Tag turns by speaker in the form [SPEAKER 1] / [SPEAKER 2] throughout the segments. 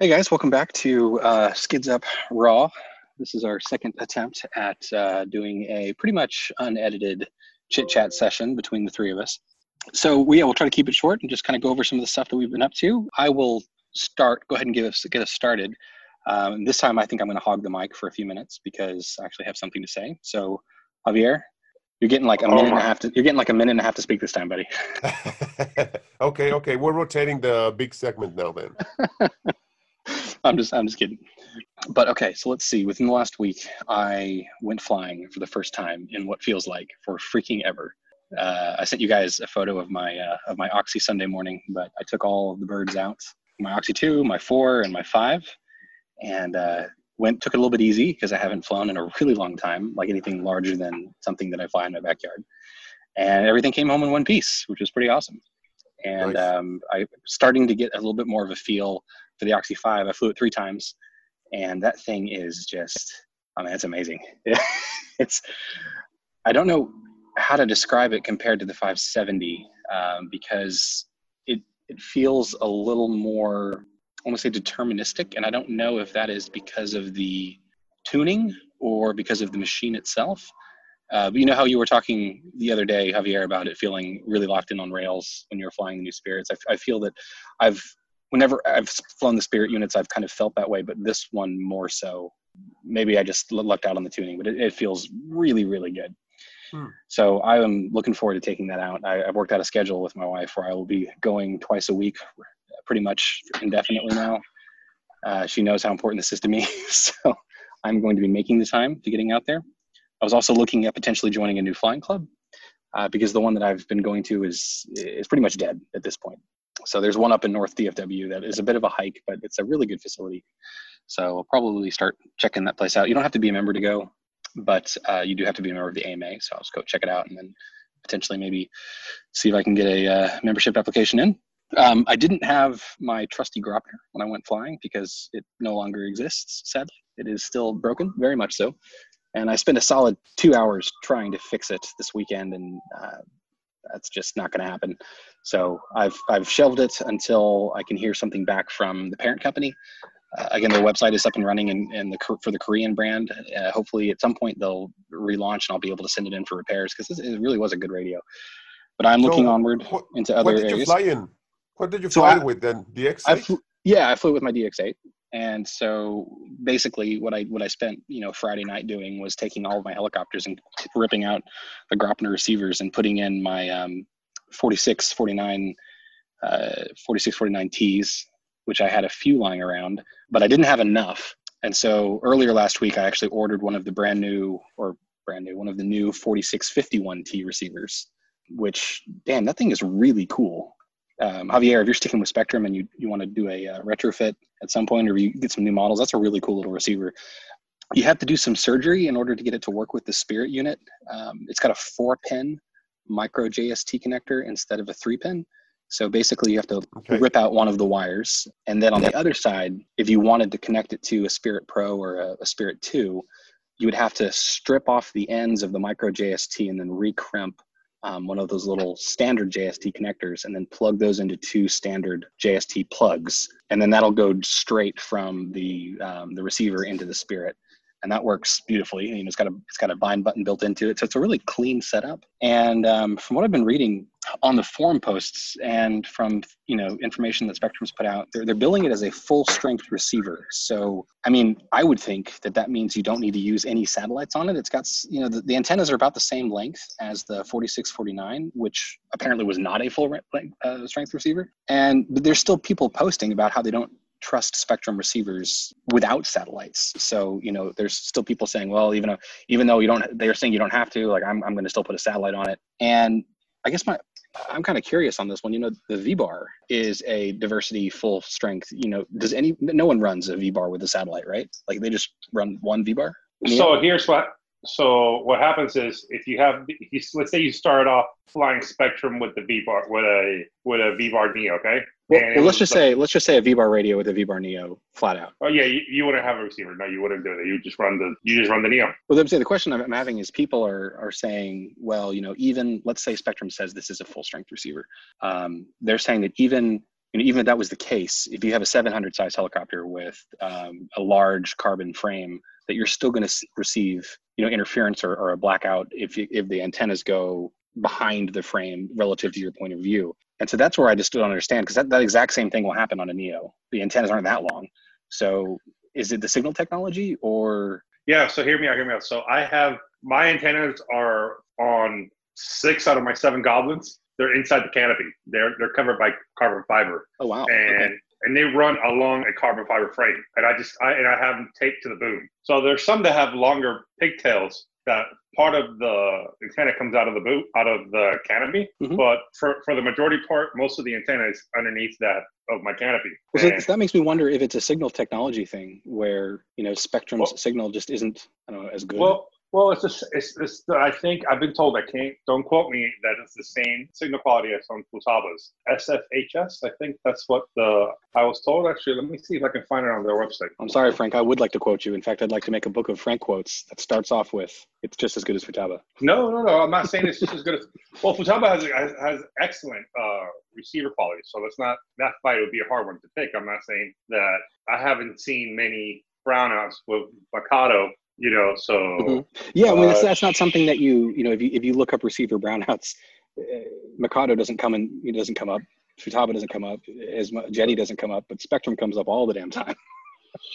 [SPEAKER 1] Hey guys, welcome back to uh, Skids Up Raw. This is our second attempt at uh, doing a pretty much unedited chit chat session between the three of us. So we, yeah, we'll try to keep it short and just kind of go over some of the stuff that we've been up to. I will start. Go ahead and give us get us started. Um, this time, I think I'm going to hog the mic for a few minutes because I actually have something to say. So, Javier, you're getting like a minute and a half. To, you're getting like a minute and a half to speak this time, buddy.
[SPEAKER 2] okay, okay. We're rotating the big segment now, then.
[SPEAKER 1] I'm just I'm just kidding. But okay, so let's see. Within the last week, I went flying for the first time in what feels like for freaking ever. Uh, I sent you guys a photo of my uh, of my Oxy Sunday morning, but I took all of the birds out, my Oxy two, my four, and my five, and uh, went took it a little bit easy because I haven't flown in a really long time, like anything larger than something that I fly in my backyard. And everything came home in one piece, which was pretty awesome. And nice. um, I starting to get a little bit more of a feel for the Oxy 5. I flew it three times, and that thing is just, I mean, it's amazing. it's, I don't know how to describe it compared to the 570 um, because it, it feels a little more, I want to say deterministic, and I don't know if that is because of the tuning or because of the machine itself. Uh, but you know how you were talking the other day, Javier, about it feeling really locked in on rails when you're flying the new spirits. I, I feel that I've whenever I've flown the Spirit units, I've kind of felt that way, but this one more so. Maybe I just lucked out on the tuning, but it, it feels really, really good. Hmm. So I am looking forward to taking that out. I, have worked out a schedule with my wife where I will be going twice a week, pretty much indefinitely now. Uh, she knows how important this is to me, so I'm going to be making the time to getting out there. I was also looking at potentially joining a new flying club uh, because the one that I've been going to is is pretty much dead at this point. So there's one up in North DFW that is a bit of a hike, but it's a really good facility. So I'll probably start checking that place out. You don't have to be a member to go, but uh, you do have to be a member of the AMA. So I'll just go check it out and then potentially maybe see if I can get a uh, membership application in. Um, I didn't have my trusty Graupner when I went flying because it no longer exists, sadly. It is still broken, very much so. And I spent a solid two hours trying to fix it this weekend, and uh, that's just not going to happen. So I've I've shelved it until I can hear something back from the parent company. Uh, again, their website is up and running, and, and the for the Korean brand. Uh, hopefully, at some point they'll relaunch, and I'll be able to send it in for repairs because it really was a good radio. But I'm looking so onward what, into other areas.
[SPEAKER 2] What did you fly in? What did you so fly I, with then? DX8.
[SPEAKER 1] yeah, I flew with my DX8 and so basically what i what i spent you know friday night doing was taking all of my helicopters and ripping out the Graupner receivers and putting in my um, 46 49 uh, 46 49 t's which i had a few lying around but i didn't have enough. And so earlier last week i actually ordered one of the brand new or brand new one of the new 4651 t receivers which damn that thing is really cool um, Javier, if you're sticking with Spektrum and you, you want to do a uh, retrofit at some point or you get some new models, that's a really cool little receiver. You have to do some surgery in order to get it to work with the Spirit unit. Um, it's got a four pin micro JST connector instead of a three pin. So basically, you have to okay. rip out one of the wires. And then on the other side, if you wanted to connect it to a Spirit Pro or a, a Spirit 2, you would have to strip off the ends of the micro JST and then recrimp um, one of those little standard JST connectors and then plug those into two standard JST plugs. And then that'll go straight from the, um, the receiver into the Spirit and that works beautifully. You know, it's got a it's got a bind button built into it, so it's a really clean setup. And um, from what I've been reading on the forum posts and from you know information that Spektrum's put out, they're they're billing it as a full strength receiver. So I mean, I would think that that means you don't need to use any satellites on it. It's got you know the, the antennas are about the same length as the 4649, which apparently was not a full uh, strength receiver. And but there's still people posting about how they don't trust spektrum receivers without satellites. So, you know, there's still people saying, well, even though, even though you don't, they're saying you don't have to, like, I'm, I'm going to still put a satellite on it. And I guess my, I'm kind of curious on this one. You know, the V bar is a diversity full strength. You know, does any, no one runs a V bar with a satellite, right? Like they just run one V bar.
[SPEAKER 3] So here's what, so what happens is if you have, if you, let's say you start off flying spektrum with the V bar, with a, with a V bar Neo, okay?
[SPEAKER 1] Well, well let's just like, say let's just say a V-bar radio with a V-bar Neo flat out.
[SPEAKER 3] Oh yeah, you, you wouldn't have a receiver. No, you wouldn't do that. You just run the you just run the Neo.
[SPEAKER 1] Well, I'm saying the question I'm having is people are are saying, well, you know, even let's say Spektrum says this is a full strength receiver. Um, they're saying that even you know, even if that was the case, if you have a 700 size helicopter with um, a large carbon frame, that you're still going to receive, you know, interference or, or a blackout if you, if the antennas go behind the frame relative to your point of view. And so that's where I just don't understand because that, that exact same thing will happen on a Neo. The antennas aren't that long. So is it the signal technology or?
[SPEAKER 3] Yeah. So hear me out. Hear me out. So I have my antennas are on six out of my seven goblins. They're inside the canopy. They're they're covered by carbon fiber.
[SPEAKER 1] Oh wow!
[SPEAKER 3] And okay. and they run along a carbon fiber frame. And I just I and I have them taped to the boom. So there's some that have longer pigtails that part of the antenna comes out of the boot out of the canopy mm-hmm. but for, for the majority part most of the antenna is underneath that of my canopy
[SPEAKER 1] so, that makes me wonder if it's a signal technology thing where you know spektrum's well, signal just isn't I don't know as good
[SPEAKER 3] well well, it's, just it's, it's I think I've been told I can't. Don't quote me. That it's the same signal quality as on Futaba's SFHS. I think that's what the I was told. Actually, let me see if I can find it on their website.
[SPEAKER 1] I'm sorry, Frank. I would like to quote you. In fact, I'd like to make a book of Frank quotes that starts off with "It's just as good as Futaba."
[SPEAKER 3] No, no, no. I'm not saying it's just as good as. Well, Futaba has has, excellent uh, receiver quality, so that's not that fight would be a hard one to pick. I'm not saying that I haven't seen many brownouts with Mikado you know so
[SPEAKER 1] mm-hmm. yeah i mean that's, uh, that's not something that you you know if you if you look up receiver brownouts uh, mikado doesn't come in it doesn't come up futaba doesn't come up as much, jenny doesn't come up but spektrum comes up all the damn time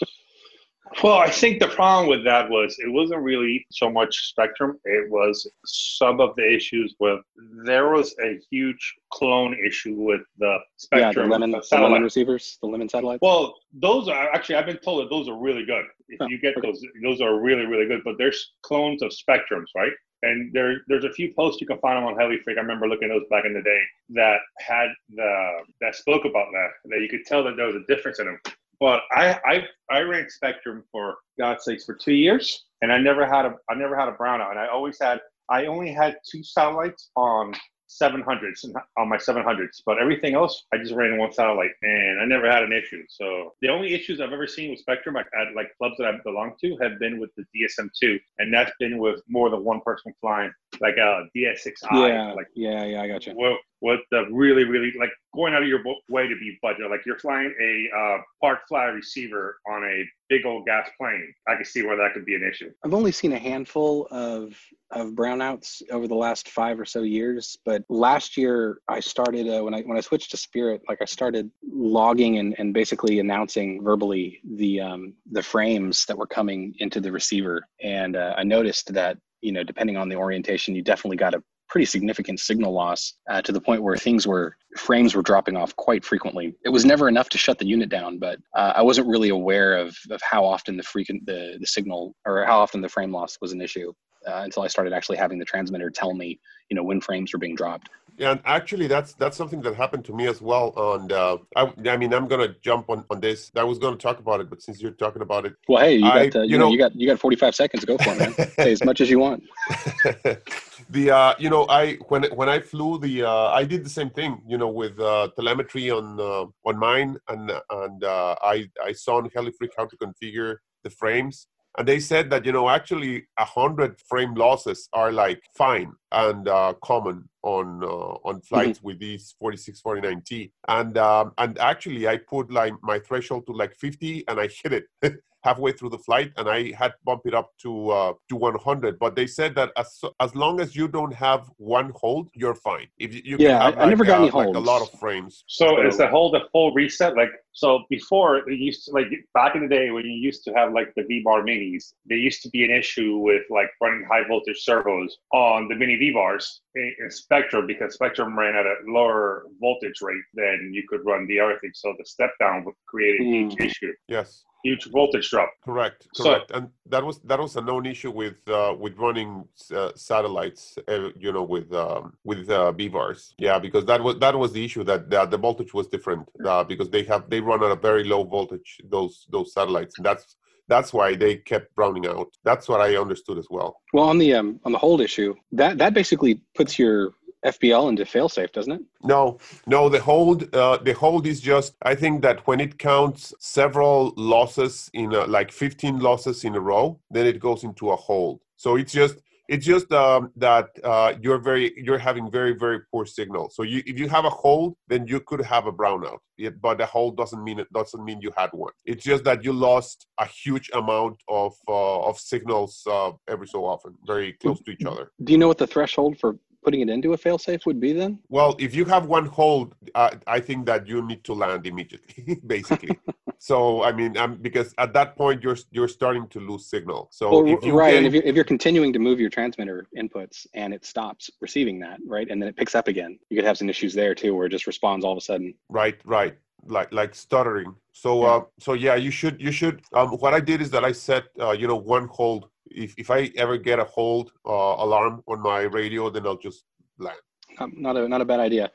[SPEAKER 3] Well, I think the problem with that was it wasn't really so much spektrum. It was some of the issues with there was a huge clone issue with the spektrum.
[SPEAKER 1] Yeah, the lemon, the lemon receivers, the lemon satellites.
[SPEAKER 3] Well, those are actually I've been told that those are really good. If oh, you get okay. those, those are really really good. But there's clones of spektrums, right? And there, there's a few posts you can find them on Freak. I remember looking at those back in the day that had the that spoke about that. That you could tell that there was a difference in them. But I, I I ran Spektrum for God's sakes for two years, and I never had a I never had a brownout, and I always had I only had two satellites on 700s on my 700s, but everything else I just ran one satellite, and I never had an issue. So the only issues I've ever seen with Spektrum at, at like clubs that I belong to have been with the DSM2, and that's been with more than one person flying, like a DX6i.
[SPEAKER 1] Yeah,
[SPEAKER 3] like
[SPEAKER 1] yeah, yeah, I got you.
[SPEAKER 3] What with the really, really like going out of your way to be budget. Like you're flying a uh, park fly receiver on a big old gas plane. I can see where that could be an issue.
[SPEAKER 1] I've only seen a handful of of brownouts over the last five or so years, but last year I started uh, when I when I switched to Spirit, like I started logging and, and basically announcing verbally the um, the frames that were coming into the receiver, and uh, I noticed that you know depending on the orientation, you definitely got a pretty significant signal loss uh, to the point where things were frames were dropping off quite frequently. It was never enough to shut the unit down, but uh, I wasn't really aware of, of how often the frequent the, the signal or how often the frame loss was an issue uh, until I started actually having the transmitter tell me, you know, when frames were being dropped.
[SPEAKER 2] Yeah, and actually, that's that's something that happened to me as well. And uh, I, I mean, I'm gonna jump on, on this. I was gonna talk about it, but since you're talking about it,
[SPEAKER 1] well, hey, you I, got uh, you, you know, know, you got you got 45 seconds. To go for it, man. hey, as much as you want.
[SPEAKER 2] the uh, you know, I when when I flew the, uh, I did the same thing. You know, with uh, telemetry on uh, on mine, and and uh, I I saw on HeliFreak how to configure the frames and they said that you know actually a hundred frame losses are like fine and uh, common on uh, on flights mm-hmm. with these 4649T. And um, and actually, I put like my threshold to like 50, and I hit it. halfway through the flight and I had bumped it up to uh, to 100. But they said that as as long as you don't have one hold, you're fine.
[SPEAKER 1] If you, you yeah, have, I, like, I, never got uh, any holds.
[SPEAKER 2] Like a lot of frames.
[SPEAKER 3] So, so is the hold a full reset? Like so before they used to like back in the day when you used to have like the V bar minis, there used to be an issue with like running high voltage servos on the mini V bars in, in Spektrum because Spektrum ran at a lower voltage rate than you could run the other thing. So the step down would create a huge mm. issue.
[SPEAKER 2] Yes
[SPEAKER 3] huge voltage drop.
[SPEAKER 2] Correct, correct, so, and that was that was a known issue with uh, with running uh, satellites, uh, you know, with um, with uh, VBars. Yeah, because that was that was the issue that the, the voltage was different uh, because they have they run at a very low voltage those those satellites, and that's that's why they kept browning out. That's what I understood as well.
[SPEAKER 1] Well, on the um, on the hold issue, that that basically puts your FBL into failsafe, doesn't it?
[SPEAKER 2] No, no. The hold, uh, the hold is just. I think that when it counts several losses in a, like 15 losses in a row, then it goes into a hold. So it's just It's just um, that uh, you're very you're having very very poor signal. So you, if you have a hold, then you could have a brownout. It, but the hold doesn't mean it doesn't mean you had one. It's just that you lost a huge amount of uh, of signals uh, every so often, very close to each other.
[SPEAKER 1] Do you know what the threshold for putting it into a failsafe would be then?
[SPEAKER 2] Well, if you have one hold, uh, I think that you need to land immediately, basically. so I mean, um, because at that point you're you're starting to lose signal. So
[SPEAKER 1] Well,
[SPEAKER 2] if you
[SPEAKER 1] right,
[SPEAKER 2] gain-
[SPEAKER 1] and if you're, if you're continuing to move your transmitter inputs and it stops receiving that, right, and then it picks up again, you could have some issues there too, where it just responds all of a sudden.
[SPEAKER 2] right right like like stuttering so
[SPEAKER 1] Yeah.
[SPEAKER 2] uh so yeah you should you should um what i did is that i set uh you know one hold if if i ever get a hold uh alarm on my radio then i'll just land
[SPEAKER 1] Um, not a not a bad idea.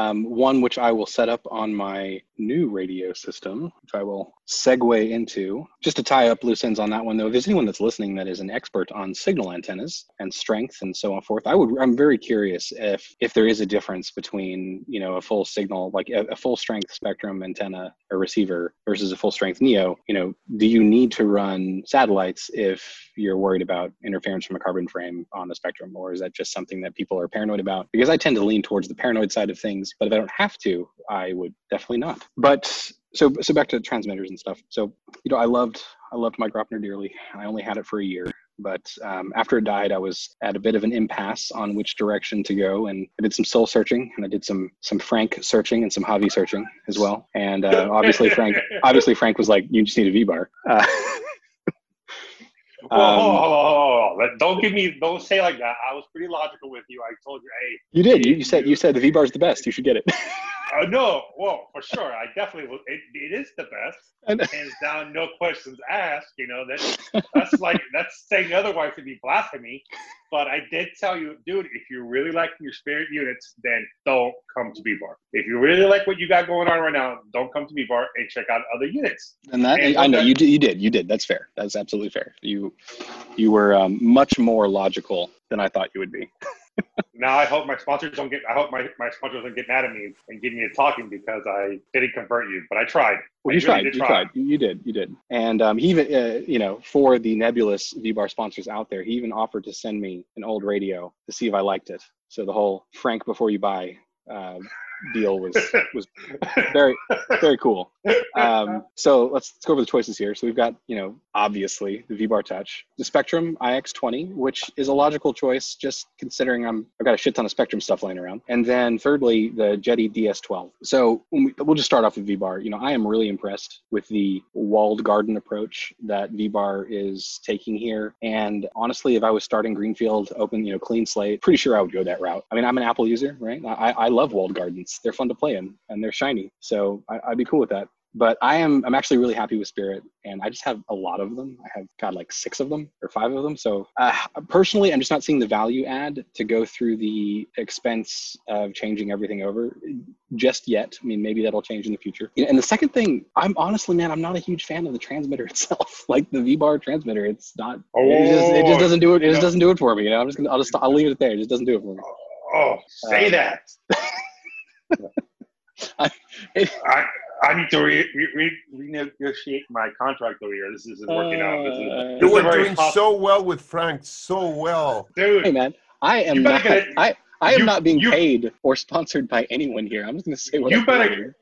[SPEAKER 1] Um, one which I will set up on my new radio system, which I will segue into. Just to tie up loose ends on that one, though, if there's anyone that's listening that is an expert on signal antennas and strength and so on forth, I would. I'm very curious if if there is a difference between you know a full signal like a, a full strength spektrum antenna or receiver versus a full strength neo. You know, do you need to run satellites if you're worried about interference from a carbon frame on the spektrum, or is that just something that people are paranoid about? Because I tend to lean towards the paranoid side of things, but if I don't have to, I would definitely not. But so so back to transmitters and stuff. So you know, I loved I loved my Graupner dearly. I only had it for a year. But um, after it died, I was at a bit of an impasse on which direction to go, and I did some soul searching, and I did some some Frank searching and some Javi searching as well. And uh, obviously, Frank obviously Frank was like, "You just need a V bar." Uh, Um,
[SPEAKER 3] whoa. Don't give me, don't say like that. I was pretty logical with you. I told you, hey,
[SPEAKER 1] you did. You, you said you said the V bar is the best. You should get it.
[SPEAKER 3] uh, no, well, for sure. I definitely will. It, it is the best.
[SPEAKER 1] And-
[SPEAKER 3] Hands down, no questions asked. You know, that's, that's like, that's saying otherwise would be blasphemy. But I did tell you, dude, if you really like your spirit units, then don't come to V Bar. If you really like what you got going on right now, don't come to V Bar and check out other units.
[SPEAKER 1] And that
[SPEAKER 3] And
[SPEAKER 1] I know you did. You did. You did. That's fair. That's absolutely fair. You you were um, much more logical than I thought you would be.
[SPEAKER 3] Now I hope my sponsors don't get. I hope my, my sponsors don't get mad at me and give me a talking because I didn't convert you, but I tried.
[SPEAKER 1] Well,
[SPEAKER 3] I
[SPEAKER 1] you
[SPEAKER 3] really
[SPEAKER 1] tried.
[SPEAKER 3] did
[SPEAKER 1] You
[SPEAKER 3] try.
[SPEAKER 1] tried. You, you did. You did. And um, he even, uh, you know, for the nebulous V bar sponsors out there, he even offered to send me an old radio to see if I liked it. So the whole Frank before you buy uh, deal was was very very cool. Um, so let's, let's go over the choices here. So we've got, you know, obviously the V-Bar Touch, the Spektrum iX20, which is a logical choice, just considering I'm I've got a shit ton of Spektrum stuff laying around. And then thirdly, the Jeti DS12. So when we, we'll just start off with V-Bar. You know, I am really impressed with the walled garden approach that V-Bar is taking here. And honestly, if I was starting Greenfield, open, you know, clean slate, pretty sure I would go that route. I mean, I'm an Apple user, right? I, I love walled gardens. They're fun to play in and they're shiny. So I, I'd be cool with that but I am I'm actually really happy with Spirit, and I just have a lot of them. I have got like six of them or five of them. So uh, personally, I'm just not seeing the value add to go through the expense of changing everything over just yet. I mean, maybe that'll change in the future. And the second thing, I'm honestly, man, I'm not a huge fan of the transmitter itself. like the V-bar transmitter, it's not. it, just, it just doesn't do it. It just doesn't do it for me. You know, I'm just gonna. I'll just. I'll leave it there. It just doesn't do it for me.
[SPEAKER 3] Oh, say
[SPEAKER 1] Um,
[SPEAKER 3] that.
[SPEAKER 1] It-
[SPEAKER 3] I I need to re, re, re, renegotiate my contract over here. This isn't working out. This is,
[SPEAKER 1] Uh,
[SPEAKER 3] this
[SPEAKER 2] you
[SPEAKER 3] is
[SPEAKER 2] were doing
[SPEAKER 3] tough-
[SPEAKER 2] so well with frank so well
[SPEAKER 3] dude.
[SPEAKER 1] hey man i am not
[SPEAKER 3] get
[SPEAKER 1] i i am
[SPEAKER 3] you-
[SPEAKER 1] not being
[SPEAKER 3] you-
[SPEAKER 1] paid or sponsored by anyone here i'm just going to say what
[SPEAKER 3] You
[SPEAKER 1] I feel
[SPEAKER 3] better-
[SPEAKER 1] here.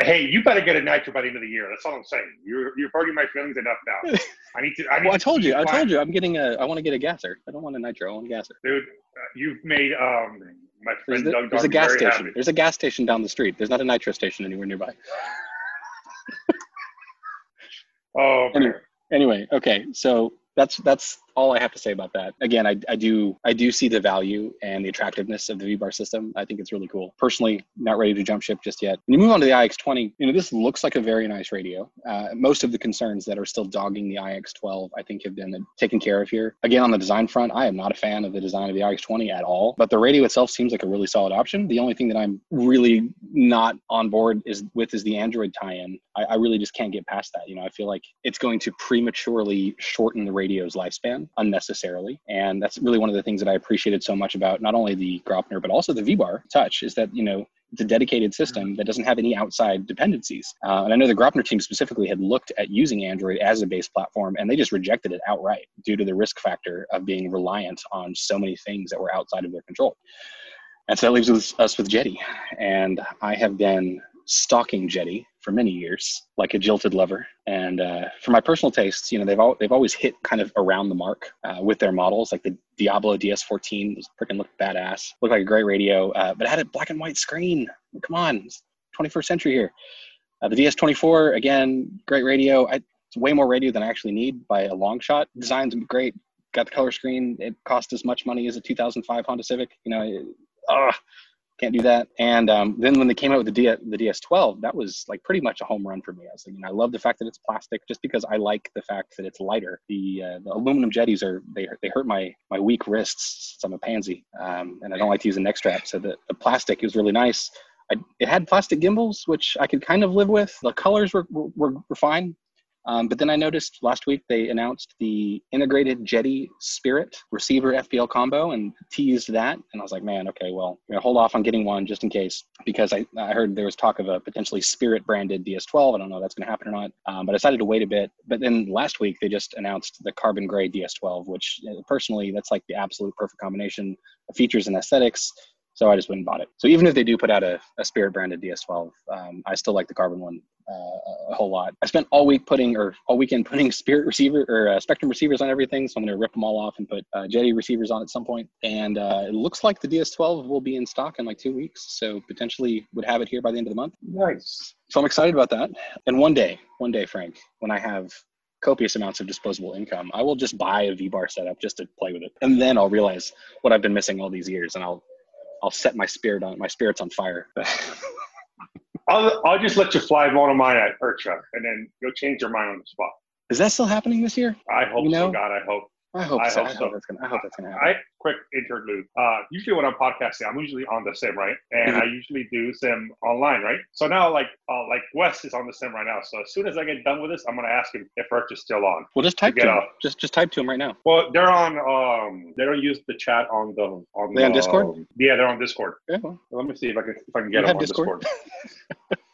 [SPEAKER 3] Hey, you better get a nitro by the end of the year. That's all I'm saying. You're you're hurting my feelings enough now. I need to. I need
[SPEAKER 1] well i
[SPEAKER 3] to
[SPEAKER 1] told you i told you i'm getting a i want to get a gasser i don't want a nitro i want a gasser
[SPEAKER 3] dude. Uh, you've made um my
[SPEAKER 1] there's,
[SPEAKER 3] friend
[SPEAKER 1] the-
[SPEAKER 3] Doug
[SPEAKER 1] there's a gas station
[SPEAKER 3] happy.
[SPEAKER 1] there's a gas station down the street there's not a nitro station anywhere nearby
[SPEAKER 3] Oh.
[SPEAKER 1] Anyway. anyway okay so that's that's all I have to say about that. Again, I, I do I do see the value and the attractiveness of the V-bar system. I think it's really cool. Personally, not ready to jump ship just yet. When you move on to the iX20, you know this looks like a very nice radio. Uh, most of the concerns that are still dogging the iX12, I think, have been taken care of here. Again, on the design front, I am not a fan of the design of the iX20 at all. But the radio itself seems like a really solid option. The only thing that I'm really not on board is with is the Android tie-in. I, I really just can't get past that. You know, I feel like it's going to prematurely shorten the radio's lifespan unnecessarily. And that's really one of the things that I appreciated so much about not only the Graupner, but also the V-Bar touch is that, you know, it's a dedicated system that doesn't have any outside dependencies. Uh, and I know the Graupner team specifically had looked at using Android as a base platform, and they just rejected it outright due to the risk factor of being reliant on so many things that were outside of their control. And so that leaves us with Jeti. And I have been stalking Jeti for many years, like a jilted lover. And uh, for my personal tastes, you know, they've all, they've always hit kind of around the mark uh, with their models. Like the Diablo DS14 freaking looked badass, looked like a great radio, uh, but it had a black and white screen. Come on, 21st century here. Uh, the DS24 again, great radio. I, it's way more radio than I actually need by a long shot. Design's great. Got the color screen. It cost as much money as a 2005 Honda Civic. You know, uh, can't do that. And um, then when they came out with the, D- the DS12, that was like pretty much a home run for me. I was like, you know, I love the fact that it's plastic, just because I like the fact that it's lighter. The, uh, the aluminum jetis are they they hurt my my weak wrists. Since I'm a pansy, um, and I don't like to use a neck strap. So the, the plastic was really nice. I, it had plastic gimbals, which I could kind of live with. The colors were were, were fine. Um, but then I noticed last week they announced the integrated Jeti Spirit receiver FBL combo and teased that. And I was like, man, okay, well, hold off on getting one just in case because I, I heard there was talk of a potentially Spirit branded DS12. I don't know if that's going to happen or not. Um, but I decided to wait a bit. But then last week they just announced the carbon gray DS12, which personally, that's like the absolute perfect combination of features and aesthetics. So I just went and bought it. So even if they do put out a, a Spirit branded DS12, um, I still like the carbon one uh, a whole lot. I spent all week putting or all weekend putting Spirit receiver or uh, Spektrum receivers on everything. So I'm going to rip them all off and put uh, Jeti receivers on at some point. And uh, it looks like the DS12 will be in stock in like two weeks. So potentially would have it here by the end of the month.
[SPEAKER 3] Nice.
[SPEAKER 1] So I'm excited about that. And one day, one day, Frank, when I have copious amounts of disposable income, I will just buy a V-bar setup just to play with it, and then I'll realize what I've been missing all these years, and I'll I'll set my spirit on my spirits on fire.
[SPEAKER 3] I'll, I'll just let you fly one of mine at IRCHA, and then you'll change your mind on the spot.
[SPEAKER 1] Is that still happening this year?
[SPEAKER 3] I hope
[SPEAKER 1] You know?
[SPEAKER 3] so, God. I hope.
[SPEAKER 1] I hope
[SPEAKER 3] I
[SPEAKER 1] so.
[SPEAKER 3] hope
[SPEAKER 1] I
[SPEAKER 3] so.
[SPEAKER 1] hope that's gonna. I hope that's gonna happen.
[SPEAKER 3] I quick interlude. Uh, usually when I'm podcasting, I'm usually on the sim, right? And I usually do sim online, right? So now, like, uh, like Wes is on the sim right now. So as soon as I get done with this, I'm gonna ask him if Urch is still on.
[SPEAKER 1] well, just type
[SPEAKER 3] get
[SPEAKER 1] to him.
[SPEAKER 3] off.
[SPEAKER 1] Just just type to him right now.
[SPEAKER 3] Well, they're on. Um, they don't use the chat on the on.
[SPEAKER 1] They on
[SPEAKER 3] the,
[SPEAKER 1] Discord?
[SPEAKER 3] um, yeah, they're on Discord.
[SPEAKER 1] Yeah, well,
[SPEAKER 3] Let me see if I can if I can
[SPEAKER 1] You
[SPEAKER 3] get them
[SPEAKER 1] have
[SPEAKER 3] on
[SPEAKER 1] Discord?
[SPEAKER 3] Discord.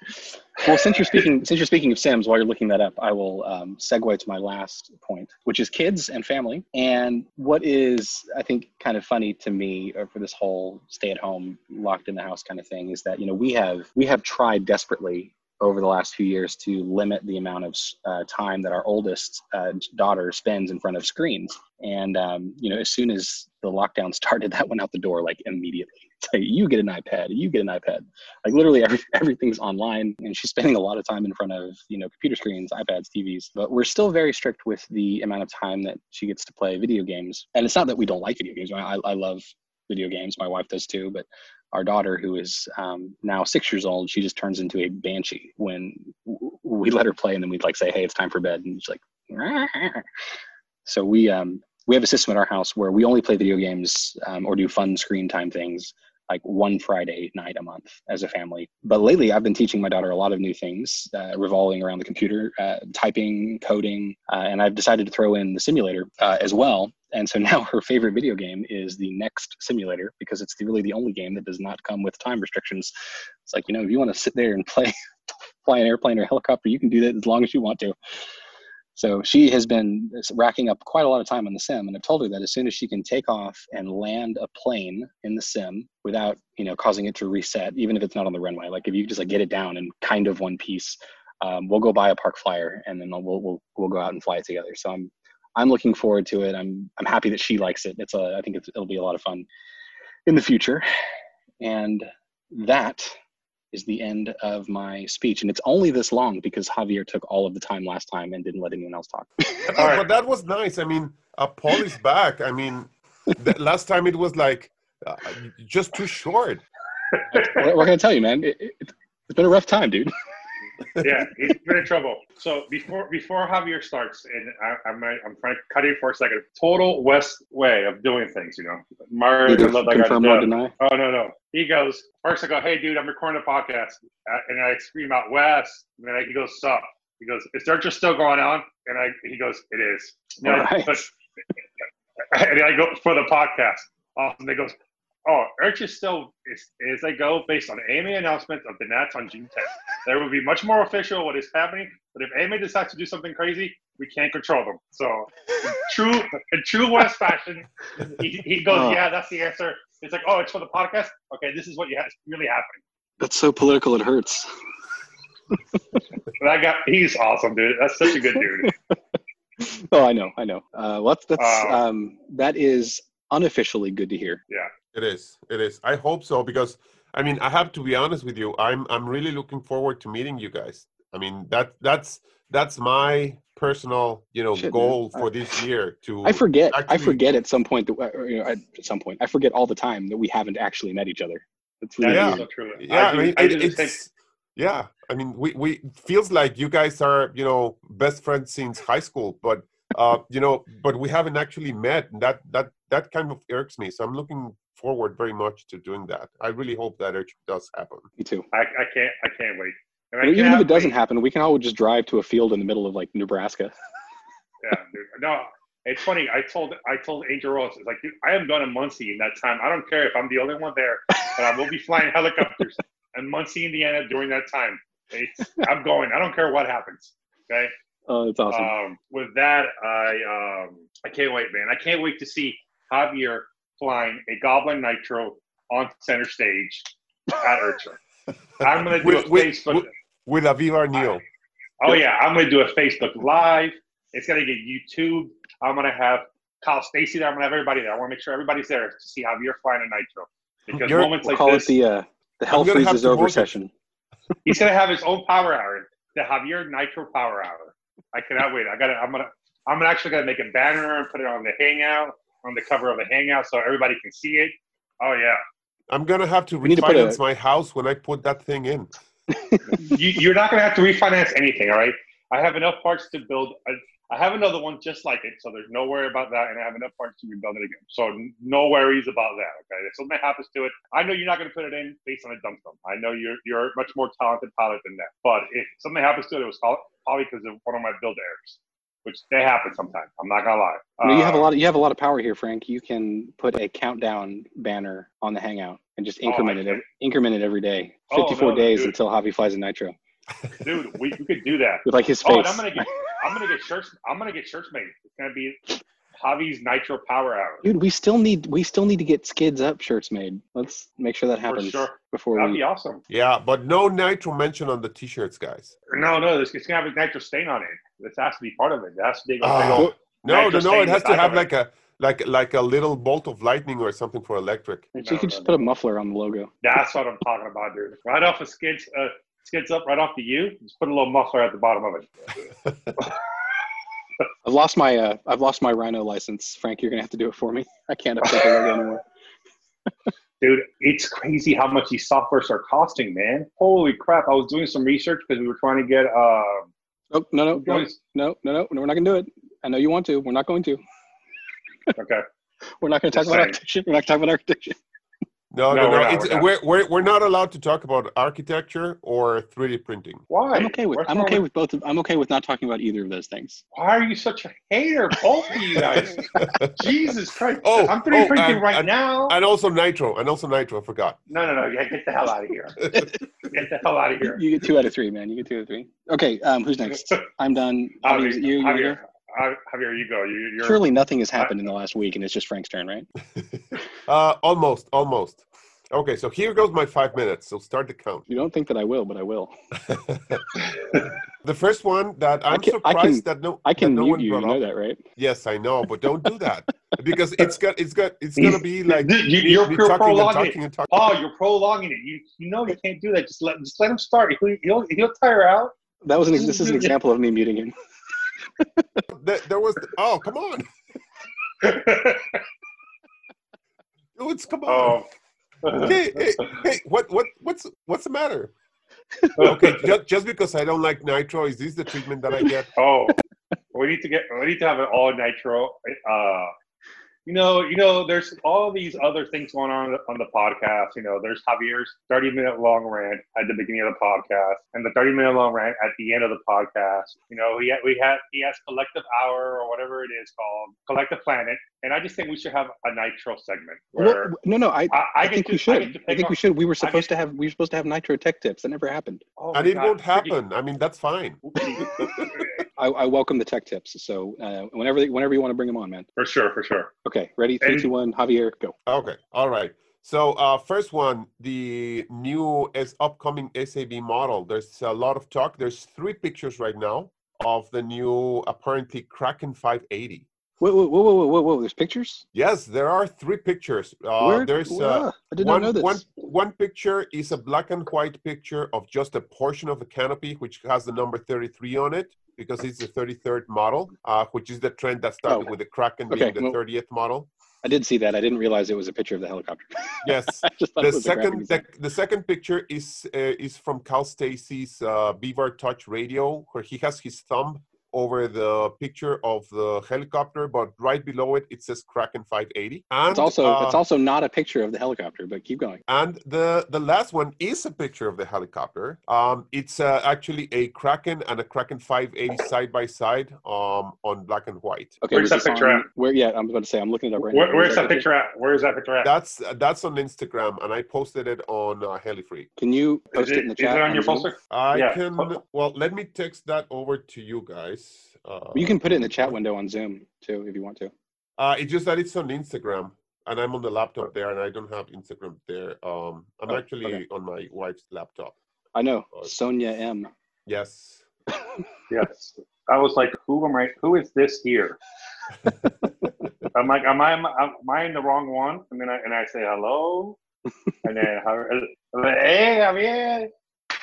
[SPEAKER 1] well, since you're speaking, since you're speaking of Sims, while you're looking that up, I will um, segue to my last point, which is kids and family. And what is, I think, kind of funny to me uh, for this whole stay-at-home, locked in the house kind of thing is that you know we have we have tried desperately over the last few years to limit the amount of uh, time that our oldest uh, daughter spends in front of screens. And um, you know, as soon as the lockdown started, that went out the door like immediately. It's like, you get an iPad, you get an iPad. Like literally every, everything's online, and she's spending a lot of time in front of you know computer screens, iPads, TVs. But we're still very strict with the amount of time that she gets to play video games. And it's not that we don't like video games. I, I love video games. My wife does too, but our daughter, who is um, now six years old, she just turns into a banshee when we let her play, and then we'd like say, "Hey, it's time for bed," and she's like. So we um, we have a system at our house where we only play video games um, or do fun screen time things like one Friday night a month as a family. But lately, I've been teaching my daughter a lot of new things uh, revolving around the computer, uh, typing, coding, uh, and I've decided to throw in the simulator uh, as well. And so now her favorite video game is the Next Simulator because it's the, really the only game that does not come with time restrictions. It's like you know if you want to sit there and play, fly an airplane or helicopter, you can do that as long as you want to. So she has been racking up quite a lot of time on the sim, and I've told her that as soon as she can take off and land a plane in the sim without, you know, causing it to reset, even if it's not on the runway, like if you just like get it down in kind of one piece, um, we'll go buy a park flyer and then we'll we'll we'll go out and fly it together. So I'm I'm looking forward to it. I'm I'm happy that she likes it. It's a I think it's, it'll be a lot of fun in the future, and that is the end of my speech. And it's only this long because Javier took all of the time last time and didn't let anyone else talk.
[SPEAKER 2] No, But that was nice. I mean, uh, Paul is back. I mean, the, last time it was like uh, just too short.
[SPEAKER 1] what, what can I tell you, man? It, it, it's been a rough time, dude.
[SPEAKER 3] yeah, he's been in trouble. So before before Javier starts, and I, I'm I'm trying to cut in for a second. Total West way of doing things, you know. Mario
[SPEAKER 1] Either
[SPEAKER 3] doesn't that guy
[SPEAKER 1] confirm or deny.
[SPEAKER 3] Oh no no. He goes first. I go, hey dude, I'm recording a podcast, uh, and I scream out West, and then I, he goes, sup. He goes, is Search still going on? And I he goes, it is. No,
[SPEAKER 1] All right.
[SPEAKER 3] and I go for the podcast. Awesome. They goes, oh, Erch is still is is I go based on AMA announcements of the Nats on June 10th. There will be much more official what is happening. But if AMA decides to do something crazy, we can't control them. So, in true in true West fashion, he, he goes,
[SPEAKER 1] Oh.
[SPEAKER 3] yeah, that's the answer. It's like, oh, it's for the podcast. Okay, this is what you have really happening.
[SPEAKER 1] That's so political it hurts.
[SPEAKER 3] That guy, he's awesome, dude. That's such a good dude.
[SPEAKER 1] Oh, I know, I know. Uh, well, that's that's
[SPEAKER 3] Uh,
[SPEAKER 1] um, that is unofficially good to hear.
[SPEAKER 2] It is. It is. I hope so because I mean I have to be honest with you. I'm I'm really looking forward to meeting you guys. I mean that that's that's my personal you know
[SPEAKER 1] Shit, man.
[SPEAKER 2] goal
[SPEAKER 1] I-
[SPEAKER 2] for this year to
[SPEAKER 1] I forget. I forget at some point that or, you know, at some point I forget all the time that we haven't actually met each other. That's really
[SPEAKER 2] Yeah.
[SPEAKER 3] so true.
[SPEAKER 2] yeah. I,
[SPEAKER 3] do-
[SPEAKER 2] mean
[SPEAKER 3] I
[SPEAKER 2] it,
[SPEAKER 3] do the same-
[SPEAKER 2] it's yeah. I mean we we feels like you guys are you know best friends since high school, but uh you know but we haven't actually met. And that that that kind of irks me. So I'm looking forward very much to doing that. I really hope that it does happen.
[SPEAKER 1] Me too.
[SPEAKER 3] I, I can't. I can't wait. And I
[SPEAKER 1] But even if it doesn't
[SPEAKER 3] wait-
[SPEAKER 1] happen, we can all just drive to a field in the middle of like Nebraska.
[SPEAKER 3] Yeah, dude. No, it's funny. I told I told Angel Rose, it's like, dude, I am going to Muncie in that time. I don't care if I'm the only one there, but I will be flying helicopters in Muncie, Indiana during that time. It's, I'm going. I don't care what happens. Okay.
[SPEAKER 1] Oh, that's awesome.
[SPEAKER 3] Um, with that, I um, I can't wait, man. I can't wait to see Javier flying a Goblin Nitro on center stage at IRCHA. I'm gonna do
[SPEAKER 2] With-
[SPEAKER 3] a
[SPEAKER 2] with-
[SPEAKER 3] Facebook.
[SPEAKER 2] with- With Aviva Neo.
[SPEAKER 3] Oh yeah, I'm gonna do a Facebook Live. It's gonna get YouTube. I'm gonna have Kyle Stacy there. I'm gonna have everybody there. I want to make sure everybody's there to see Javier flying a Nitro. Because
[SPEAKER 2] You're-
[SPEAKER 3] moments
[SPEAKER 1] we'll
[SPEAKER 3] like
[SPEAKER 1] call
[SPEAKER 3] this,
[SPEAKER 1] it the uh, the hell freezes over
[SPEAKER 2] host
[SPEAKER 1] session.
[SPEAKER 3] he's gonna have his own power hour, the Javier Nitro Power Hour. I cannot wait. I got. to I'm gonna. I'm actually gonna make a banner and put it on the Hangout, on the cover of the Hangout, so everybody can see it. Oh yeah.
[SPEAKER 2] I'm gonna have to
[SPEAKER 1] We need to a-
[SPEAKER 2] refinance my house when I put that thing in.
[SPEAKER 3] you, you're not going to have to refinance anything, all right? I have enough parts to build. A, I have another one just like it, so there's no worry about that, and I have enough parts to rebuild it again. So no worries about that. Okay, if something happens to it, I know you're not going to put it in based on a dump dump. I know you're you're a much more talented pilot than that. But if something happens to it, it was probably because of one of my build errors, which they happen sometimes. I'm not gonna lie.
[SPEAKER 1] You, know, you have a
[SPEAKER 3] Uh,
[SPEAKER 1] lot. Of, you have a lot of power here, Frank. You can put a countdown banner on the Hangout and just
[SPEAKER 3] Oh,
[SPEAKER 1] increment it.
[SPEAKER 3] can.
[SPEAKER 1] Increment it every day.
[SPEAKER 3] Oh,
[SPEAKER 1] Fifty-four
[SPEAKER 3] no,
[SPEAKER 1] days
[SPEAKER 3] dude.
[SPEAKER 1] until Javi flies a nitro
[SPEAKER 3] dude. We, we could do that.
[SPEAKER 1] with like his
[SPEAKER 3] Oh,
[SPEAKER 1] face.
[SPEAKER 3] and I'm gonna get I'm gonna get shirts. I'm gonna get shirts made. It's gonna be Javi's Nitro Power Hour.
[SPEAKER 1] Dude, we still need we still need to get skids up shirts made. Let's make sure that
[SPEAKER 3] For
[SPEAKER 1] happens
[SPEAKER 3] sure.
[SPEAKER 1] before
[SPEAKER 3] That'd
[SPEAKER 1] we.
[SPEAKER 3] be awesome.
[SPEAKER 2] Yeah, but no nitro mention on the t-shirts, guys.
[SPEAKER 3] No, no, it's, it's gonna have a nitro stain on it. This has to be part of it. It has to be.
[SPEAKER 2] Oh. No, no,
[SPEAKER 3] Nitro
[SPEAKER 2] no. It has to have
[SPEAKER 3] of it.
[SPEAKER 2] like a like like a little bolt of lightning or something for electric.
[SPEAKER 1] you
[SPEAKER 3] No,
[SPEAKER 1] could just
[SPEAKER 3] no,
[SPEAKER 1] put a muffler on the logo.
[SPEAKER 3] That's what I'm talking about, dude. Right off of skids, uh, skids up, right off the U. Just put a little muffler at the bottom of it.
[SPEAKER 1] I've lost my uh, I've lost my Rhino license. Frank, you're gonna have to do it for me. I can't update the logo anymore.
[SPEAKER 3] Dude, it's crazy how much these softwares are costing, man. Holy crap! I was doing some research because we were trying to get. Uh,
[SPEAKER 1] Oh no no no no no no no! We're not gonna do it. I know you want to. We're not going to.
[SPEAKER 3] okay.
[SPEAKER 1] We're not gonna talk about
[SPEAKER 3] saying.
[SPEAKER 1] architecture. We're not talking about architecture.
[SPEAKER 2] No,
[SPEAKER 3] No,
[SPEAKER 2] no, no.
[SPEAKER 3] we're not,
[SPEAKER 2] it's,
[SPEAKER 3] we're not.
[SPEAKER 2] we're, we're we're not allowed to talk about architecture or 3D printing.
[SPEAKER 3] Why?
[SPEAKER 1] I'm okay with
[SPEAKER 3] What's
[SPEAKER 1] I'm okay with both. Of, I'm okay with not talking about either of those things.
[SPEAKER 3] Why are you such a hater, both of you guys? Jesus Christ!
[SPEAKER 2] Oh,
[SPEAKER 3] I'm 3D
[SPEAKER 2] oh,
[SPEAKER 3] printing
[SPEAKER 2] and-
[SPEAKER 3] right
[SPEAKER 2] and-
[SPEAKER 3] now.
[SPEAKER 2] And also nitro. And also nitro. I forgot.
[SPEAKER 3] no, no, no! Yeah, get the hell out of here! Get the hell out of here!
[SPEAKER 1] You get two out of three, man. You get two out of three. Okay, um, who's next? I'm done. Javi,
[SPEAKER 3] Javier,
[SPEAKER 1] is it you? You
[SPEAKER 3] Javier,
[SPEAKER 1] there?
[SPEAKER 3] Javier, Javier, you go. You, you're,
[SPEAKER 1] Surely nothing has happened in the last week, and it's just Frank's turn, right?
[SPEAKER 2] Uh, almost, almost. Okay, so here goes my five minutes. So start the count.
[SPEAKER 1] You don't think that I will, but I will.
[SPEAKER 2] The first one that I'm
[SPEAKER 1] can-
[SPEAKER 2] surprised
[SPEAKER 1] can-
[SPEAKER 2] that no
[SPEAKER 1] I can
[SPEAKER 2] that no
[SPEAKER 1] mute
[SPEAKER 2] one
[SPEAKER 1] you. You know
[SPEAKER 2] up.
[SPEAKER 1] that, right?
[SPEAKER 2] Yes, I know, but don't do that because it's got it's got it's gonna be like
[SPEAKER 3] You- you-
[SPEAKER 2] me-
[SPEAKER 3] you're
[SPEAKER 2] me
[SPEAKER 3] pure
[SPEAKER 2] and
[SPEAKER 3] prolonging
[SPEAKER 2] talking and talking.
[SPEAKER 3] Oh, you're prolonging it. You you know you can't do that. Just let just let him start. He'll he'll, he'll tire out.
[SPEAKER 1] That was an. This is an example of me muting him.
[SPEAKER 2] There, there was oh come on, dudes, come on.
[SPEAKER 3] oh.
[SPEAKER 2] Hey, hey, hey, what what what's what's the matter? Okay, just, just because I don't like nitro, is this the treatment that I get?
[SPEAKER 3] Oh, we need to get we need to have an all nitro uh you know, you know, there's all these other things going on on the podcast. You know, there's Javier's 30 minute long rant at the beginning of the podcast, and the 30 minute long rant at the end of the podcast. You know, he had, we had he has collective hour or whatever it is called, collective planet, and I just think we should have a Nitro segment where
[SPEAKER 1] Well, no, no, I,
[SPEAKER 3] I,
[SPEAKER 1] I,
[SPEAKER 3] I,
[SPEAKER 1] think
[SPEAKER 3] to,
[SPEAKER 1] we should.
[SPEAKER 3] get to
[SPEAKER 1] I
[SPEAKER 3] pick
[SPEAKER 1] think we should. We were supposed
[SPEAKER 3] get-
[SPEAKER 1] to have. We were supposed to have Nitro Tech Tips. That never happened.
[SPEAKER 3] Oh
[SPEAKER 2] and it
[SPEAKER 3] God,
[SPEAKER 2] won't happen. I mean, that's fine.
[SPEAKER 1] I, I welcome the tech tips. So uh, whenever whenever you want to bring them on, man.
[SPEAKER 3] For sure, for sure.
[SPEAKER 1] Okay, ready? Three,
[SPEAKER 3] And-
[SPEAKER 1] two, one. Javier, go.
[SPEAKER 2] Okay. All right. So uh, first one, the new as upcoming SAB model. There's a lot of talk. There's three pictures right now of the new apparently Kraken 580.
[SPEAKER 1] Whoa, whoa, whoa, whoa, whoa, whoa! There's pictures.
[SPEAKER 2] Yes, there are three pictures. Uh,
[SPEAKER 1] Where?
[SPEAKER 2] there's uh,
[SPEAKER 1] I did
[SPEAKER 2] one,
[SPEAKER 1] not know this.
[SPEAKER 2] one one picture is a black and white picture of just a portion of the canopy, which has the number 33 on it because it's the 33rd model, uh, which is the trend that started
[SPEAKER 1] Oh.
[SPEAKER 2] with the Kraken
[SPEAKER 1] Okay,
[SPEAKER 2] being the
[SPEAKER 1] well-
[SPEAKER 2] 30th model.
[SPEAKER 1] I did see that. I didn't realize it was a picture of the helicopter.
[SPEAKER 2] Yes. The
[SPEAKER 1] it was a graphic
[SPEAKER 2] second the, the second picture is uh, is from Kyle Stacy's uh, V-Bar Touch radio, where he has his thumb over the picture of the helicopter, but right below it it says Kraken 580. And
[SPEAKER 1] It's also
[SPEAKER 2] uh,
[SPEAKER 1] it's also not a picture of the helicopter, but keep going.
[SPEAKER 2] and the the last one is a picture of the helicopter. Um, it's uh, actually a Kraken and a Kraken 580 side by side um, on black and white.
[SPEAKER 1] Okay,
[SPEAKER 3] Where's that picture
[SPEAKER 1] on-
[SPEAKER 3] at?
[SPEAKER 1] Where? Yeah, I'm about to say I'm looking it up right
[SPEAKER 3] Where,
[SPEAKER 1] now.
[SPEAKER 3] where's that picture at? Where's that picture at?
[SPEAKER 2] That's that's on Instagram, and I posted it on uh, HeliFreak.
[SPEAKER 1] Can you
[SPEAKER 3] Is
[SPEAKER 1] post
[SPEAKER 3] it,
[SPEAKER 1] it in the chat?
[SPEAKER 3] is
[SPEAKER 1] chat?
[SPEAKER 3] it on your poster?
[SPEAKER 2] I
[SPEAKER 3] Yeah.
[SPEAKER 2] can. Well, let me text that over to you guys. Uh,
[SPEAKER 1] You can put it in the chat window on Zoom too, if you want to.
[SPEAKER 2] Uh, it's just that it's on Instagram, and I'm on the laptop there, and I don't have Instagram there. Um, I'm
[SPEAKER 1] Oh,
[SPEAKER 2] actually
[SPEAKER 1] okay.
[SPEAKER 2] on my wife's laptop.
[SPEAKER 1] I know
[SPEAKER 2] Oh.
[SPEAKER 1] Sonia M.
[SPEAKER 2] Yes.
[SPEAKER 3] Yes. I was like, who am I? Who is this here? I'm like, am I, am I in the wrong one? And then I, and I say hello, and then how, I'm like, hey, Javier,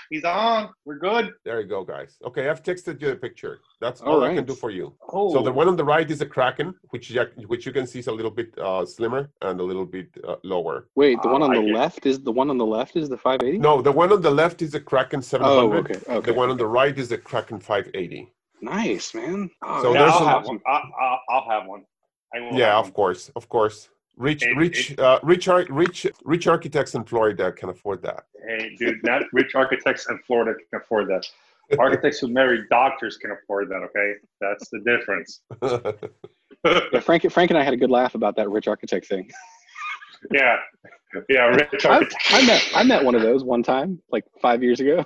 [SPEAKER 3] he's on. We're good.
[SPEAKER 2] There you go, guys. Okay, I've texted you a picture. That's
[SPEAKER 1] All
[SPEAKER 2] all I can do for you.
[SPEAKER 3] Oh,
[SPEAKER 2] So the one on the right is a Kraken, which you, which you can see is a little bit uh, slimmer and a little bit uh, lower.
[SPEAKER 1] Wait, the
[SPEAKER 3] Ah,
[SPEAKER 1] one on
[SPEAKER 3] I
[SPEAKER 1] the
[SPEAKER 3] get-
[SPEAKER 1] left is the one on the left is the 580.
[SPEAKER 2] No, the one on the left is a Kraken 700.
[SPEAKER 1] Oh, okay, okay.
[SPEAKER 2] The one on the right is a Kraken 580.
[SPEAKER 1] Nice, man. Oh,
[SPEAKER 2] So
[SPEAKER 3] yeah,
[SPEAKER 2] there's
[SPEAKER 3] I'll
[SPEAKER 2] some-
[SPEAKER 3] have one. I, I, I'll have one.
[SPEAKER 2] Yeah, of course, of course. Rich,
[SPEAKER 3] It-
[SPEAKER 2] rich, uh, rich, rich, rich architects in Florida can afford that.
[SPEAKER 3] Hey, dude, not rich architects in Florida can afford that. Architects who marry doctors can afford that. Okay, that's the difference.
[SPEAKER 1] Yeah, Frank, Frank and I had a good laugh about that rich architect thing.
[SPEAKER 3] yeah, yeah, rich
[SPEAKER 1] I. I met I met one of those one time, like five years ago.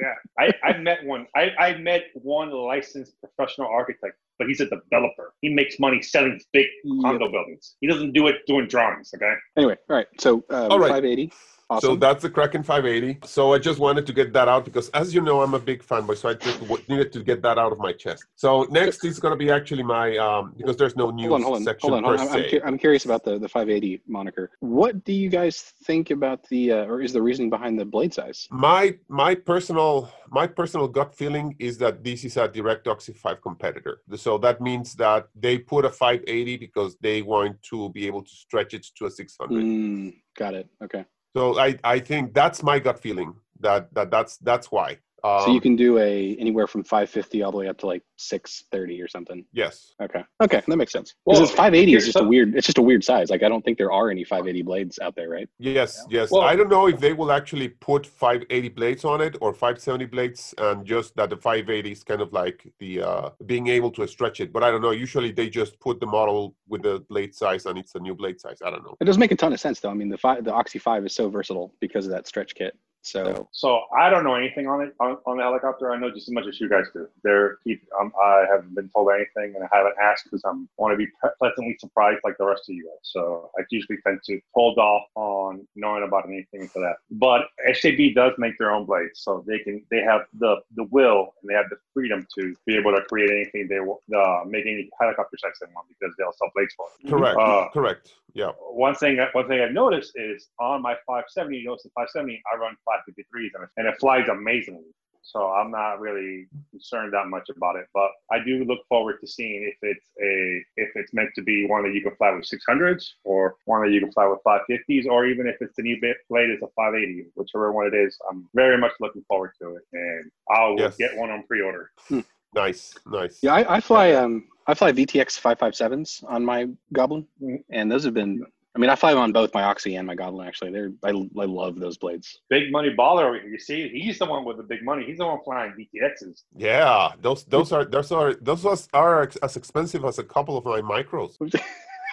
[SPEAKER 3] Yeah, I, I met one. I, I met one licensed professional architect, but he's a developer. He makes money selling big condo buildings. He doesn't do it doing drawings. Okay.
[SPEAKER 1] Anyway, all right. So um,
[SPEAKER 2] All right.
[SPEAKER 1] 580.
[SPEAKER 2] So that's the Kraken 580. So I just wanted to get that out because, as you know, I'm a big fanboy. So I just needed to get that out of my chest. So next is going to be actually my um because there's no news
[SPEAKER 1] hold on, hold on,
[SPEAKER 2] section
[SPEAKER 1] hold on. Hold on. I'm, cu- I'm curious about the, the 580 moniker. What do you guys think about the, uh, or is the reasoning behind the blade size?
[SPEAKER 2] my my personal my personal gut feeling is that this is a direct Oxy 5 competitor. So that means that they put a 580 because they want to be able to stretch it to a 600.
[SPEAKER 1] Mm, got it. Okay.
[SPEAKER 2] So I I think that's my gut feeling that that that's that's why. Um,
[SPEAKER 1] so you can do a anywhere from 550 all the way up to like 630 or something.
[SPEAKER 2] yes.
[SPEAKER 1] Okay. Okay, that makes sense. Because
[SPEAKER 3] Well,
[SPEAKER 1] it's 580 is
[SPEAKER 3] here's
[SPEAKER 1] just a weird. It's just a weird size. Like I don't think there are any 580 blades out there, right?
[SPEAKER 2] Yes, yes.
[SPEAKER 3] Well-
[SPEAKER 2] I don't know if they will actually put 580 blades on it or 570 blades, and just that the 580 is kind of like the uh, being able to stretch it. But I don't know. Usually they just put the model with the blade size, and it's a new blade size. I don't know.
[SPEAKER 1] It does make a ton of sense though. I mean, the five, the Oxy 5 is so versatile because of that stretch kit. So
[SPEAKER 3] So I don't know anything on it on, on the helicopter. I know just as much as you guys do. There. Um, I haven't been told anything, and I haven't asked because I'm want to be pleasantly surprised like the rest of you guys. So I usually tend to hold off on knowing about anything for that. But SAB does make their own blades, so they can. They have the the will and they have the freedom to be able to create anything they want, uh, make any helicopter size they want because they'll sell blades for it.
[SPEAKER 2] Correct.
[SPEAKER 3] Uh,
[SPEAKER 2] Correct. Yeah.
[SPEAKER 3] one thing one thing I've noticed is on my 570, you notice the 570, I run 553s and it, and it flies amazingly. So I'm not really concerned that much about it, but I do look forward to seeing if it's a if it's meant to be one that you can fly with 600s or one that you can fly with 550s, or even if it's the new bit blade is a 580, whichever one it is. I'm very much looking forward to it, and I will
[SPEAKER 2] Yes.
[SPEAKER 3] get one on pre-order. Hmm.
[SPEAKER 2] Nice. Nice.
[SPEAKER 1] yeah, I, I fly um I fly VTX 557s on my Goblin, and those have been. I mean, I fly them on both my Oxy and my Goblin. Actually, they're I, I love those blades.
[SPEAKER 3] Big money baller over here. You see, he's the one with the big money. He's the one flying VTXs.
[SPEAKER 2] Yeah, those those are those are those was, are as expensive as a couple of my micros.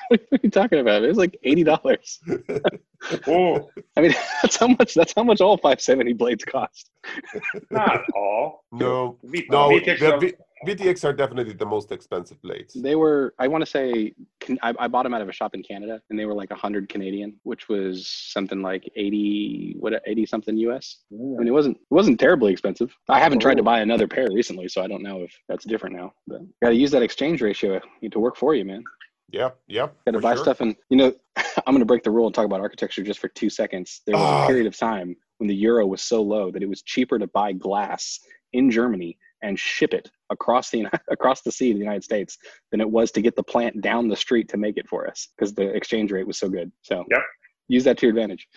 [SPEAKER 1] what are you talking about? It was like eighty dollars.
[SPEAKER 3] Oh,
[SPEAKER 1] I mean, that's how much. That's how much all 570 blades cost.
[SPEAKER 3] not all.
[SPEAKER 2] No,
[SPEAKER 3] V-
[SPEAKER 2] no,
[SPEAKER 3] VTX
[SPEAKER 2] the
[SPEAKER 3] are-
[SPEAKER 2] V- VTX are definitely the most expensive blades.
[SPEAKER 1] They were. I want to say. can- I, I bought them out of a shop in Canada, and they were like hundred Canadian, which was something like eighty. What eighty something US. I mean, it wasn't. It wasn't terribly expensive. I haven't tried to
[SPEAKER 3] Oh.
[SPEAKER 1] buy another pair recently, so I don't know if that's different now. But got to use that exchange ratio to work for you, man.
[SPEAKER 2] Yep, yep.
[SPEAKER 1] Got to buy
[SPEAKER 2] sure.
[SPEAKER 1] stuff, and you know, I'm going to break the rule and talk about architecture just for two seconds. There was
[SPEAKER 2] Ah.
[SPEAKER 1] a period of time when the euro was so low that it was cheaper to buy glass in Germany and ship it across the across the sea to the United States than it was to get the plant down the street to make it for us because the exchange rate was so good. So
[SPEAKER 3] Yep.
[SPEAKER 1] use that to your advantage.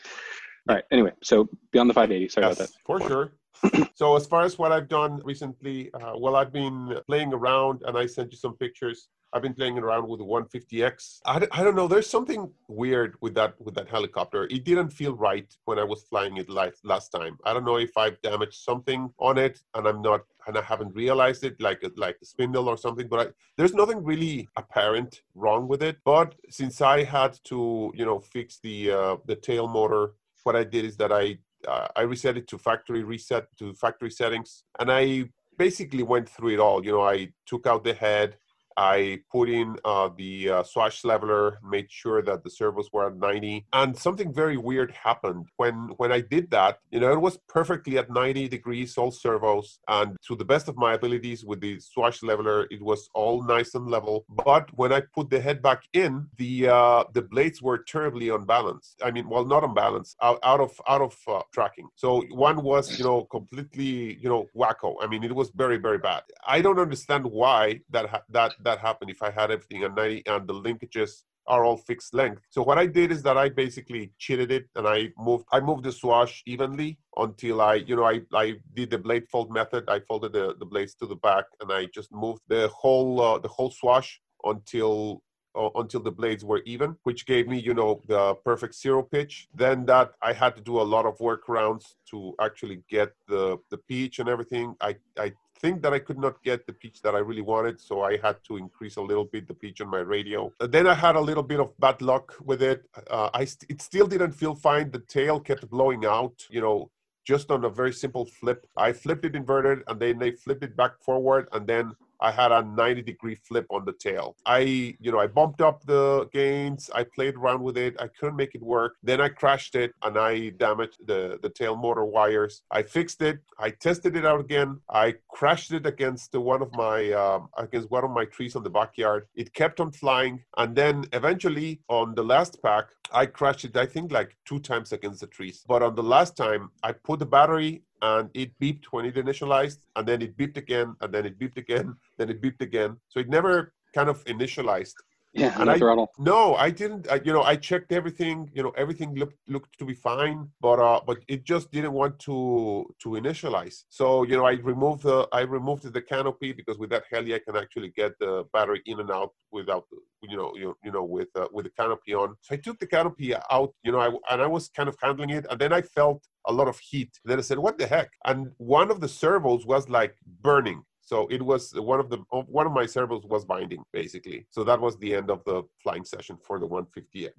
[SPEAKER 1] All right. Anyway, so beyond the 580. Sorry about that.
[SPEAKER 2] For sure. so as far as what I've done recently, uh, well, I've been playing around, and I sent you some pictures. I've been playing around with the 150X. I, don't- know. There's something weird with that with that helicopter. It didn't feel right when I was flying it last last time. I don't know if I've damaged something on it, and I'm not, and I haven't realized it, like like a spindle or something. But I, there's nothing really apparent wrong with it. But since I had to, you know, fix the uh, the tail motor, what I did is that I uh, I reset it to factory reset to factory settings, and I basically went through it all. You know, I took out the head, I put in uh, the uh, swash leveler, made sure that the servos were at 90, and something very weird happened when when I did that. You know, it was perfectly at 90 degrees, all servos, and to the best of my abilities with the swash leveler, it was all nice and level. But when I put the head back in, the uh, the blades were terribly unbalanced. I mean, well, not unbalanced, out, out of out of uh, tracking. So one was, you know, completely, you know, wacko. I mean, it was very very bad. I don't understand why that ha- that that happened. If I had everything 90 and the linkages are all fixed length. So what I did is that I basically cheated it and I moved I moved the swash evenly until I, you know, I, I did the blade fold method. I folded the, the blades to the back and I just moved the whole uh, the whole swash until uh, until the blades were even, which gave me, you know, the perfect zero pitch. Then that I had to do a lot of workarounds to actually get the the pitch and everything. I I think that I could not get the pitch that I really wanted, so I had to increase a little bit the pitch on my radio. Uh, Then I had a little bit of bad luck with it. Uh, I st- it still didn't feel fine. The tail kept blowing out. You know, just on a very simple flip. I flipped it inverted and then they flipped it back forward and then I had a 90 degree flip on the tail. I, you know, I bumped up the gains. I played around with it. I couldn't make it work. Then I crashed it and I damaged the, the tail motor wires. I fixed it. I tested it out again. I crashed it against one of my, um, against one of my trees on the backyard. It kept on flying. And then eventually on the last pack, I crashed it, I think like two times against the trees. But on the last time, I put the battery and it beeped when it initialized, and then it beeped again, and then it beeped again, then it beeped again. So it never kind of initialized.
[SPEAKER 1] Yeah,
[SPEAKER 2] And I-
[SPEAKER 1] throttle.
[SPEAKER 2] No, I didn't. I, you know, I checked everything. You know, everything looked looked to be fine, but uh, but it just didn't want to to initialize. So you know, I removed the I removed the canopy because with that heli, I can actually get the battery in and out without you know you, you know with uh, with the canopy on. So I took the canopy out. You know, I and I was kind of handling it, and then I felt a lot of heat. Then I said, "What the heck?" And one of the servos was like burning. So it was one of the one of my servos was binding basically. So that was the end of the flying session for the 150X.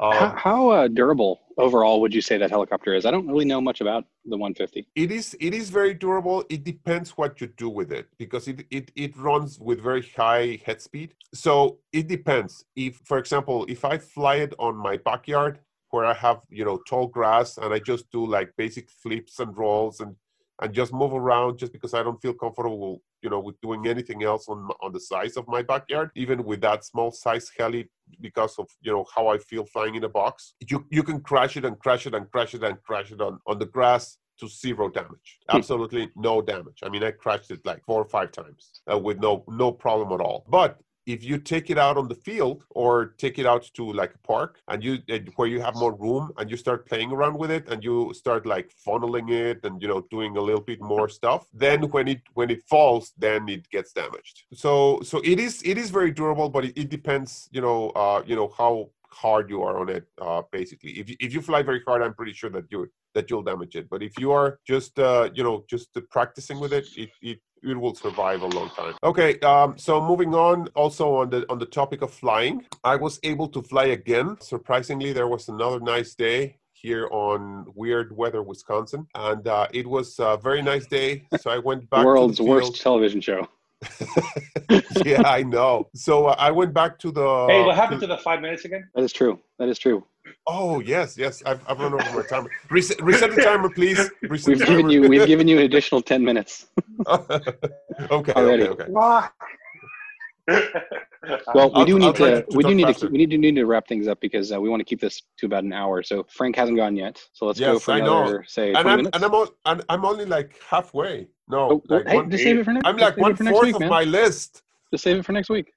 [SPEAKER 1] how
[SPEAKER 2] Um,
[SPEAKER 1] how uh, durable overall would you say that helicopter is? I don't really know much about the 150.
[SPEAKER 2] it is it is very durable. It depends what you do with it because it it, it runs with very high head speed. So it depends. If for example, if I fly it on my backyard where I have you know tall grass and I just do like basic flips and rolls and and just move around just because I don't feel comfortable, you know, with doing anything else on on the size of my backyard, even with that small size heli, because of you know how I feel flying in a box. You you can crash it and crash it and crash it and crash it on on the grass to zero damage.
[SPEAKER 1] Hmm.
[SPEAKER 2] Absolutely no damage. I mean, I crashed it like four or five times uh, with no no problem at all. But if you take it out on the field or take it out to like a park and you where you have more room and you start playing around with it and you start like funneling it and you know doing a little bit more stuff, then when it when it falls, then it gets damaged. So so it is it is very durable, but it, it depends, you know, uh, you know how hard you are on it uh, basically if you, if you fly very hard i'm pretty sure that you that you'll damage it but if you are just uh, you know just practicing with it it, it it will survive a long time. Okay, um, so moving on, also on the on the topic of flying, I was able to fly again. Surprisingly, there was another nice day here on weird weather Wisconsin, and uh, it was a very nice day. So I went back.
[SPEAKER 1] To World's worst television show.
[SPEAKER 2] yeah, I know. So uh, I went back to the.
[SPEAKER 3] Hey, what happened to, to the five minutes again?
[SPEAKER 1] That is true. That is true.
[SPEAKER 2] Oh yes, yes. I've, I've run over my timer. Reset, reset the timer, please. Reset
[SPEAKER 1] we've given you we've given you an additional ten minutes.
[SPEAKER 2] okay, Already. okay, okay.
[SPEAKER 1] well, we do need to, to we do need faster. to we need to need to wrap things up because uh, we want to keep this to about an hour. So Frank hasn't gone yet. So let's yes, go for I another know. say
[SPEAKER 2] and
[SPEAKER 1] I'm, minutes.
[SPEAKER 2] And I'm, all, and I'm only like halfway. No,
[SPEAKER 1] oh,
[SPEAKER 2] like
[SPEAKER 1] hey, just save it for next.
[SPEAKER 2] I'm like one fourth week, of man. my list.
[SPEAKER 1] Just save it for next week.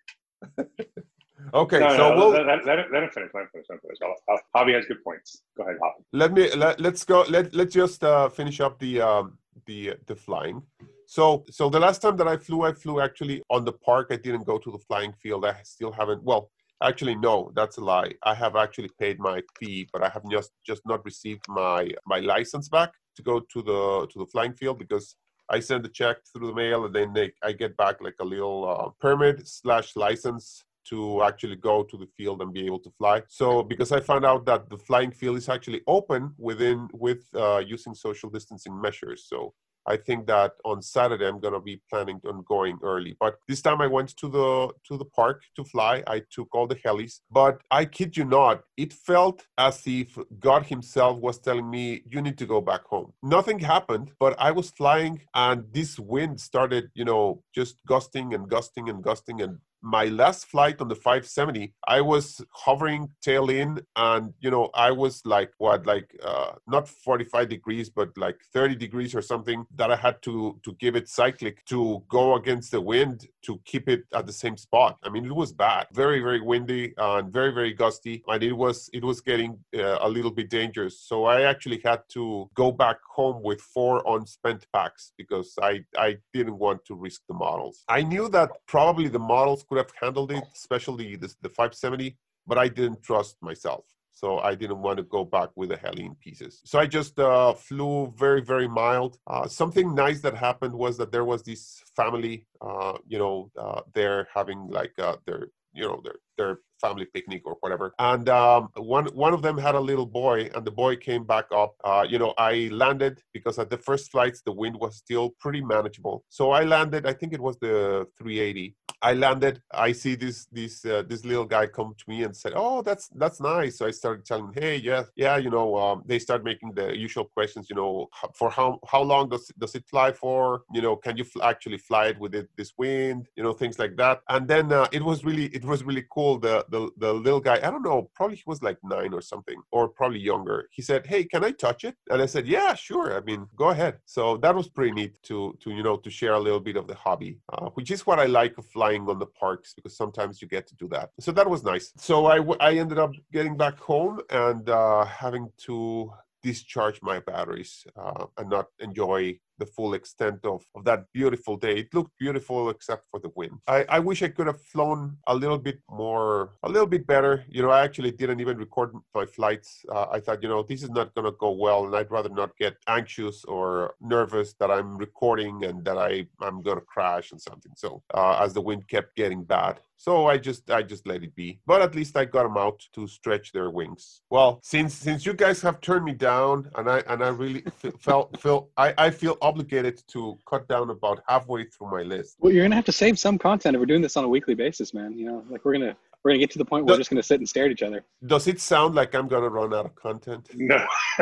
[SPEAKER 2] Okay, no, so no, we'll
[SPEAKER 3] let, let, let, him finish. Let him finish. Let him finish. Javi has good points. Go ahead, Javi.
[SPEAKER 2] Let me let, let's go. Let let's just uh, finish up the um, the the flying. So so the last time that I flew, I flew actually on the park. I didn't go to the flying field. I still haven't. Well, actually, no, that's a lie. I have actually paid my fee, but I have just just not received my my license back to go to the to the flying field because I send the check through the mail and then they, I get back like a little uh, permit slash license to actually go to the field and be able to fly. So because I found out that the flying field is actually open within with uh, using social distancing measures. So I think that on Saturday I'm gonna be planning on going early. But this time I went to the to the park to fly. I took all the helis, but I kid you not, it felt as if God Himself was telling me, "You need to go back home." Nothing happened, but I was flying, and this wind started, you know, just gusting and gusting and gusting and my last flight on the 570 i was hovering tail in and you know i was like what like uh, not 45 degrees but like 30 degrees or something that i had to to give it cyclic to go against the wind to keep it at the same spot. I mean it was bad. Very very windy and very very gusty and it was it was getting uh, a little bit dangerous. So i actually had to go back home with four unspent packs because i i didn't want to risk the models. I knew that probably the models could have handled it, especially the, the 570, but I didn't trust myself. So I didn't want to go back with the heli in pieces. So I just uh, flew very, very mild. Uh, something nice that happened was that there was this family, uh, you know, uh, they're having like uh, their, you know, their their family picnic or whatever. And um, one one of them had a little boy, and the boy came back up. Uh, you know, I landed because at the first flights the wind was still pretty manageable. So I landed. I think it was the 380. I landed. I see this this uh, this little guy come to me and said, "Oh, that's that's nice." So I started telling him, "Hey, yeah, yeah, you know." Um, they start making the usual questions. You know, for how how long does does it fly for? You know, can you fl- actually fly it with it, this wind? You know, things like that. And then uh, it was really it was really cool the the the little guy i don't know probably he was like nine or something or probably younger. He said hey can i touch it? And i said yeah sure. I mean go ahead. So that was pretty neat to to you know to share a little bit of the hobby uh, which is what i like of flying on the parks because sometimes you get to do that. So that was nice. So i i ended up getting back home and uh, having to discharge my batteries uh, and not enjoy the full extent of, of that beautiful day. It looked beautiful except for the wind. I, I wish I could have flown a little bit more, a little bit better. You know, I actually didn't even record my flights. Uh, I thought, you know, this is not going to go well, and I'd rather not get anxious or nervous that I'm recording and that I, I'm going to crash and something. So uh, as the wind kept getting bad. So I just I just let it be. But at least I got them out to stretch their wings. Well, since since you guys have turned me down, and I and I really felt feel I I feel obligated to cut down about halfway through my list.
[SPEAKER 1] Well, you're gonna have to save some content if we're doing this on a weekly basis, man. You know, like we're gonna we're gonna get to the point where we're just gonna sit and stare at each other.
[SPEAKER 2] Does it sound like I'm gonna run out of content?
[SPEAKER 3] No,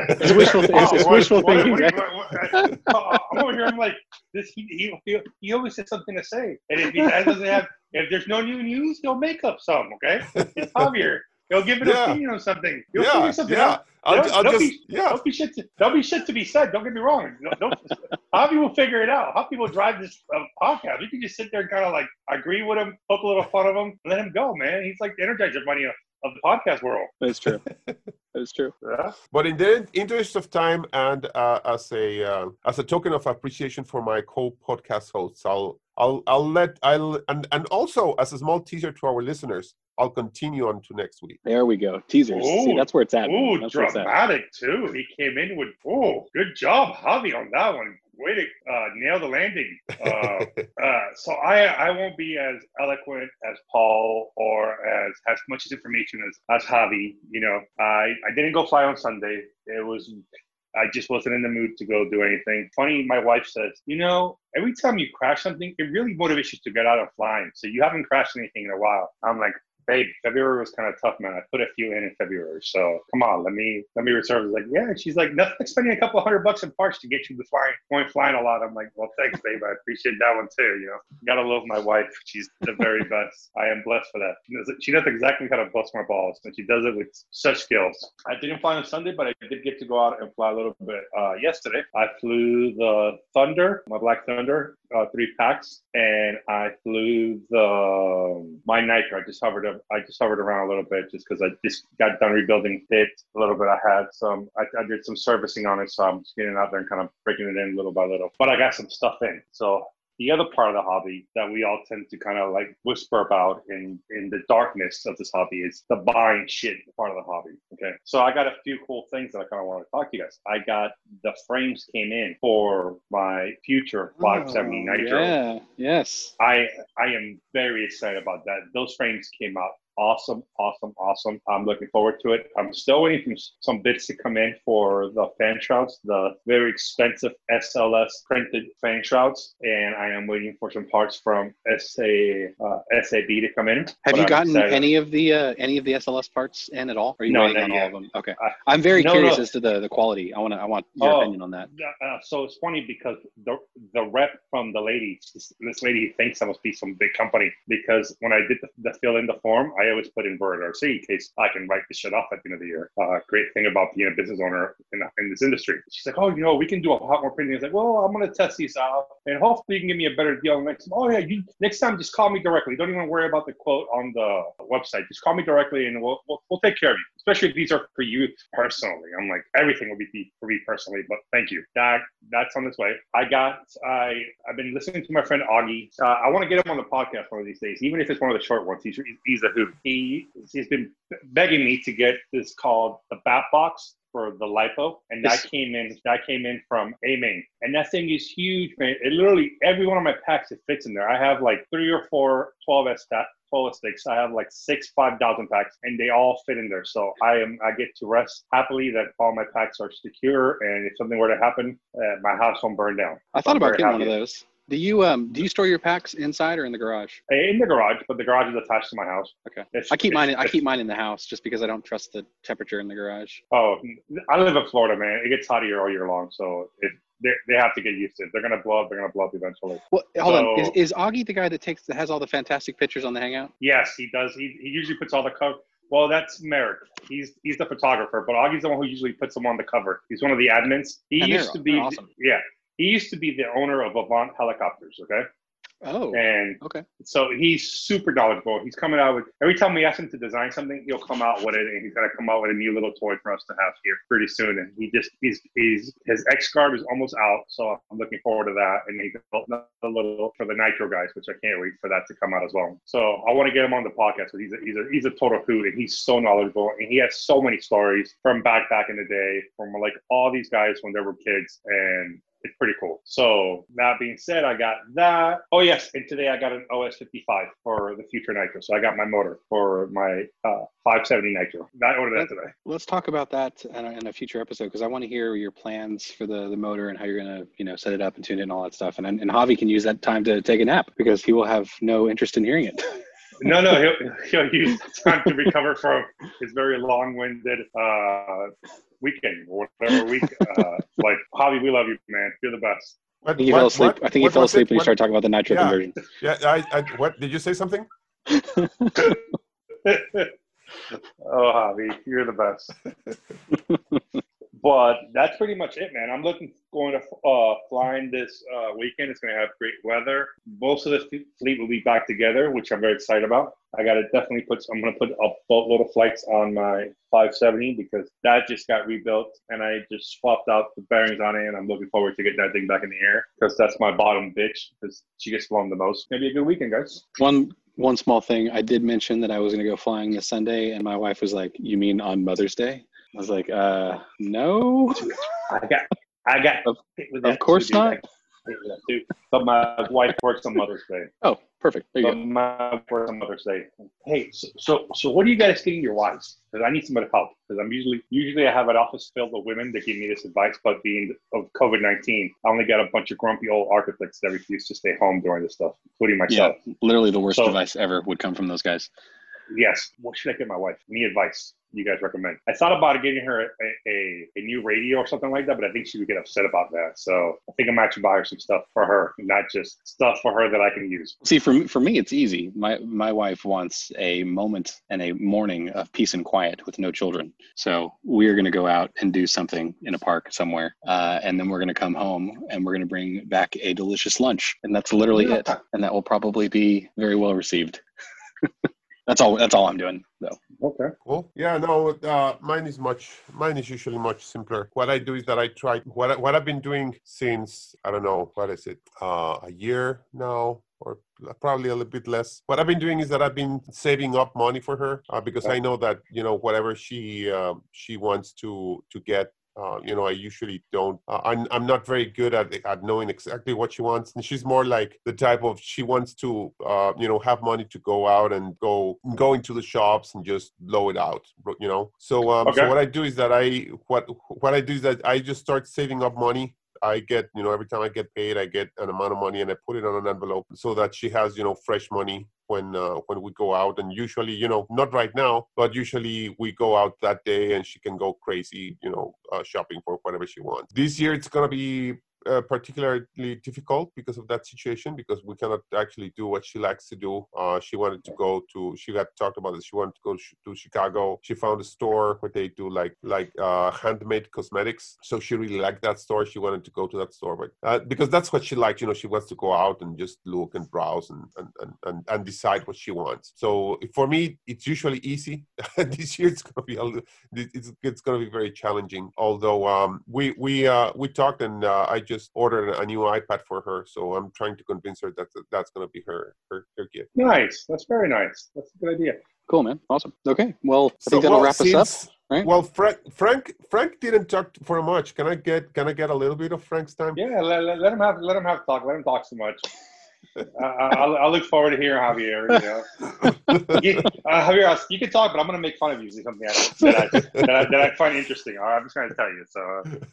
[SPEAKER 1] it's wishful, it's, oh, it's wishful thinking. What,
[SPEAKER 3] what, what, uh, oh, oh, I'm over here. I'm like, this. He, he, he always has something to say, and if he doesn't have, if there's no new news, he'll make up some. Okay, it's Javier. He'll give an
[SPEAKER 2] Yeah.
[SPEAKER 3] opinion on something. He'll
[SPEAKER 2] yeah,
[SPEAKER 3] figure something
[SPEAKER 2] yeah.
[SPEAKER 3] out.
[SPEAKER 2] I'll,
[SPEAKER 3] Don't-
[SPEAKER 2] I'll
[SPEAKER 3] don't
[SPEAKER 2] just
[SPEAKER 3] be-
[SPEAKER 2] yeah.
[SPEAKER 3] Don't be shit. To, don't be shit to be said. Don't get me wrong. Don't, don't, how people figure it out? How people drive this uh, podcast? You can just sit there and kind of like agree with him, poke a little fun of him, and let him go, man. He's like the energizer bunny of, of the podcast world.
[SPEAKER 1] That's true. That's true.
[SPEAKER 3] Yeah.
[SPEAKER 2] But in the interest of time and uh, as a uh, as a token of appreciation for my co-podcast hosts, I'll I'll I'll let I'll and and also as a small teaser to our listeners, I'll continue on to next week.
[SPEAKER 1] There we go. Teasers. See, that's where it's at.
[SPEAKER 3] Ooh,
[SPEAKER 1] That's where it's at.
[SPEAKER 3] dramatic too. He came in with oh, good job, Javi, on that one. Way to uh, nail the landing. Uh, uh, so I I won't be as eloquent as Paul or as as much information as as Javi. You know, I I didn't go fly on Sunday. It was I just wasn't in the mood to go do anything. Funny, my wife says, you know, every time you crash something, it really motivates you to get out of flying. So you haven't crashed anything in a while. I'm like, babe, February was kind of tough, man. I put a few in in February, so come on, let me let me reserve. I was like, yeah. She's like, nothing like spending a couple hundred bucks in parts to get you to flying, point flying a lot. I'm like, well, thanks, babe. I appreciate that one too. You know, gotta love my wife. She's the very best. I am blessed for that. She knows, she knows exactly how to bust my balls, and she does it with such skills. I didn't fly on Sunday, but I did get to go out and fly a little bit uh, yesterday. I flew the Thunder, my Black Thunder, uh, three packs, and I flew the my Nitro. I just hovered up. I just hovered around a little bit just because I just got done rebuilding it a little bit. I had some. I, I did some servicing on it, so I'm just getting out there and kind of breaking it in little by little. But I got some stuff in, so the other part of the hobby that we all tend to kind of like whisper about in in the darkness of this hobby is the buying shit part of the hobby. Okay, so I got a few cool things that I kind of want to talk to you guys. I got the frames came in for my future 570
[SPEAKER 1] Oh,
[SPEAKER 3] Nitro.
[SPEAKER 1] Yeah. Yes.
[SPEAKER 3] I I am very excited about that. Those frames came out awesome, awesome, awesome. I'm looking forward to it. I'm still waiting for some bits to come in for the fan shrouds, the very expensive SLS printed fan shrouds, and I am waiting for some parts from SA uh, SAB to come in.
[SPEAKER 1] Have you
[SPEAKER 3] I'm
[SPEAKER 1] gotten
[SPEAKER 3] excited.
[SPEAKER 1] any of the uh, any of the SLS parts in at all? Are you
[SPEAKER 3] No,
[SPEAKER 1] waiting on
[SPEAKER 3] yet.
[SPEAKER 1] all of them? Okay.
[SPEAKER 3] I-
[SPEAKER 1] I'm very
[SPEAKER 3] no,
[SPEAKER 1] curious
[SPEAKER 3] no.
[SPEAKER 1] as to the, the quality. I want to I want your
[SPEAKER 3] Oh.
[SPEAKER 1] opinion on that.
[SPEAKER 3] Uh, so it's funny because the the rep from the lady, this, this lady thinks I must be some big company because when I did the, the fill in the form, I always put in Bird RC in case I can write this shit off at the end of the year. Uh, great thing about being a business owner in, in this industry. She's like, oh, you know, we can do a lot more printing. I was like, well, I'm going to test these out and hopefully you can give me a better deal next time. Oh, yeah, you, next time just call me directly. Don't even worry about the quote on the website. Just call me directly and we'll, we'll, we'll take care of you, especially if these are for you personally. I'm like, everything will be for me personally, but thank you. That That's on its way. I got, I, I've been listening to my friend Augie. Uh, I want to get him on the podcast one of these days, even if it's one of the short ones. He's, he's a hoot. He, he's been begging me to get this called the Bat Box for the lipo, and that came in. That came in from Aiming, and that thing is huge, man. It literally every one of my packs it fits in there. I have like three or four 12s stat. 12 sticks. I have like six 5,000 packs and they all fit in there. So I am, I get to rest happily that all my packs are secure. And if something were to happen, uh, my house won't burn down.
[SPEAKER 1] I thought
[SPEAKER 3] I'm
[SPEAKER 1] about getting one of those. Do you um do you store your packs inside or in the garage?
[SPEAKER 3] In the garage, but the garage is attached to my house.
[SPEAKER 1] Okay.
[SPEAKER 3] It's-
[SPEAKER 1] I keep mine.
[SPEAKER 3] it's-
[SPEAKER 1] I keep mine in the house just because I don't trust the temperature in the garage.
[SPEAKER 3] Oh, I live in Florida, man. It gets hot here all year long, so it, they, they have to get used to it. They're gonna blow up. They're gonna blow up eventually.
[SPEAKER 1] Well, hold on. Is, is Augie the guy that takes that has all the fantastic pictures on the Hangout?
[SPEAKER 3] Yes, he does. He, he usually puts all the cover. Well, that's Merrick. He's he's the photographer, but Augie's the one who usually puts them on the cover. He's one of the admins. He
[SPEAKER 1] And
[SPEAKER 3] used to be
[SPEAKER 1] awesome.
[SPEAKER 3] yeah. He used to be the owner of Avant Helicopters. Okay,
[SPEAKER 1] Oh,
[SPEAKER 3] and
[SPEAKER 1] okay.
[SPEAKER 3] so he's super knowledgeable. He's coming out with every time we ask him to design something, he'll come out with it, and he's gonna come out with a new little toy for us to have here pretty soon. And he just he's he's his X guard is almost out, so I'm looking forward to that. And he built a little for the Nitro guys, which I can't wait for that to come out as well. So I want to get him on the podcast because he's a, he's a he's a total hoot, and he's so knowledgeable, and he has so many stories from back back in the day, from like all these guys when they were kids, and it's pretty cool. So that being said, I got that. Oh yes, and today I got an OS 55 for the future Nitro. So I got my motor for my uh, 570 Nitro. I ordered that today.
[SPEAKER 1] Let's talk about that in a, future episode because I want to hear your plans for the, the motor and how you're gonna you know set it up and tune it and all that stuff. And and Javi can use that time to take a nap because he will have no interest in hearing it.
[SPEAKER 3] No, no, he'll, he'll use time to recover from his very long-winded uh, weekend or whatever week. Uh, like Javi, we love you, man. You're the best.
[SPEAKER 2] What,
[SPEAKER 1] I think he
[SPEAKER 2] what-
[SPEAKER 1] fell asleep.
[SPEAKER 2] what-
[SPEAKER 1] I think he
[SPEAKER 2] what
[SPEAKER 1] fell
[SPEAKER 2] was it?
[SPEAKER 1] asleep when you started talking about the nitro
[SPEAKER 2] Yeah.
[SPEAKER 1] conversion.
[SPEAKER 2] Yeah, I, I, what did you say something?
[SPEAKER 3] oh, Javi, you're the best. but that's pretty much it, man. I'm looking going to uh, flying this uh, weekend. It's going to have great weather. Most of the fleet will be back together, which I'm very excited about. I got to definitely put. I'm going to put a boatload of flights on my 570 because that just got rebuilt, and I just swapped out the bearings on it, and I'm looking forward to getting that thing back in the air because that's my bottom bitch because she gets flown the most. Maybe a good weekend, guys.
[SPEAKER 1] One one small thing. I did mention that I was going to go flying this Sunday, and my wife was like, "You mean on Mother's Day?" I was like, "Uh, no."
[SPEAKER 3] I got, I got.
[SPEAKER 1] Of, of course
[SPEAKER 3] too,
[SPEAKER 1] not.
[SPEAKER 3] But my wife works on Mother's Day.
[SPEAKER 1] Oh, perfect. There you
[SPEAKER 3] but
[SPEAKER 1] go.
[SPEAKER 3] my wife works on Mother's Day. Hey, so, so, so what do you guys getting your wives? Because I need somebody to help. Because I'm usually, usually I have an office filled with women that give me this advice. But being of COVID nineteen, I only got a bunch of grumpy old architects that refuse to stay home during this stuff, including myself.
[SPEAKER 1] Yeah, literally the worst
[SPEAKER 3] So-
[SPEAKER 1] advice ever would come from those guys.
[SPEAKER 3] Yes. What should I get my wife? Any advice you guys recommend? I thought about getting her a, a, a new radio or something like that, but I think she would get upset about that. So I think I'm actually buy her some stuff for her, not just stuff for her that I can use.
[SPEAKER 1] See, for me, for me, it's easy. My my wife wants a moment and a morning of peace and quiet with no children. So we are going to go out and do something in a park somewhere, uh, and then we're going to come home and we're going to bring back a delicious lunch, and that's literally it. And that will probably be very well received. that's all. That's all I'm doing, though.
[SPEAKER 3] Okay.
[SPEAKER 2] Well, yeah, no, uh, mine is much. Mine is usually much simpler. What I do is that I try. What I, what I've been doing since I don't know what is it, uh, a year now, or probably a little bit less. What I've been doing is that I've been saving up money for her uh, because I know that you know whatever she um, she wants to to get. Uh, you know, I usually don't. Uh, I'm I'm not very good at at knowing exactly what she wants, and she's more like the type of she wants to, uh, you know, have money to go out and go go into the shops and just blow it out. You know, so um,
[SPEAKER 3] Okay.
[SPEAKER 2] so what I do is that I what what I do is that I just start saving up money I get, you know, every time I get paid, I get an amount of money and I put it on an envelope so that she has, you know, fresh money when uh, when we go out. And usually, you know, not right now, but usually we go out that day and she can go crazy, you know, uh, shopping for whatever she wants. This year, it's gonna be uh, particularly difficult because of that situation because we cannot actually do what she likes to do. Uh, she wanted to go to. She got talked about this. She wanted to go to Chicago. She found a store where they do like like uh, handmade cosmetics. So she really liked that store. She wanted to go to that store, but uh, because that's what she likes. You know, she wants to go out and just look and browse and and and, and, and decide what she wants. So for me, it's usually easy. this year it's gonna be a it's it's gonna be very challenging. Although um, we we uh, we talked and uh, I just ordered a new iPad for her, so I'm trying to convince her that that's gonna be her her, her gift.
[SPEAKER 3] Nice. That's very nice. That's a good idea.
[SPEAKER 1] Cool, man. Awesome. Okay. Well, I
[SPEAKER 2] So,
[SPEAKER 1] think that'll
[SPEAKER 2] well,
[SPEAKER 1] wrap us up. right?
[SPEAKER 2] Well, Frank Frank Frank didn't talk for much. Can I get can I get a little bit of Frank's time?
[SPEAKER 3] Yeah, let, let, let him have let him have talk. Let him talk so much. I, I, I'll, I'll look forward to hearing Javier. You know, you, uh, Javier, you can talk, but I'm gonna make fun of you. Say something I- that I, that, I, that I find interesting. All right, I'm just gonna tell you. So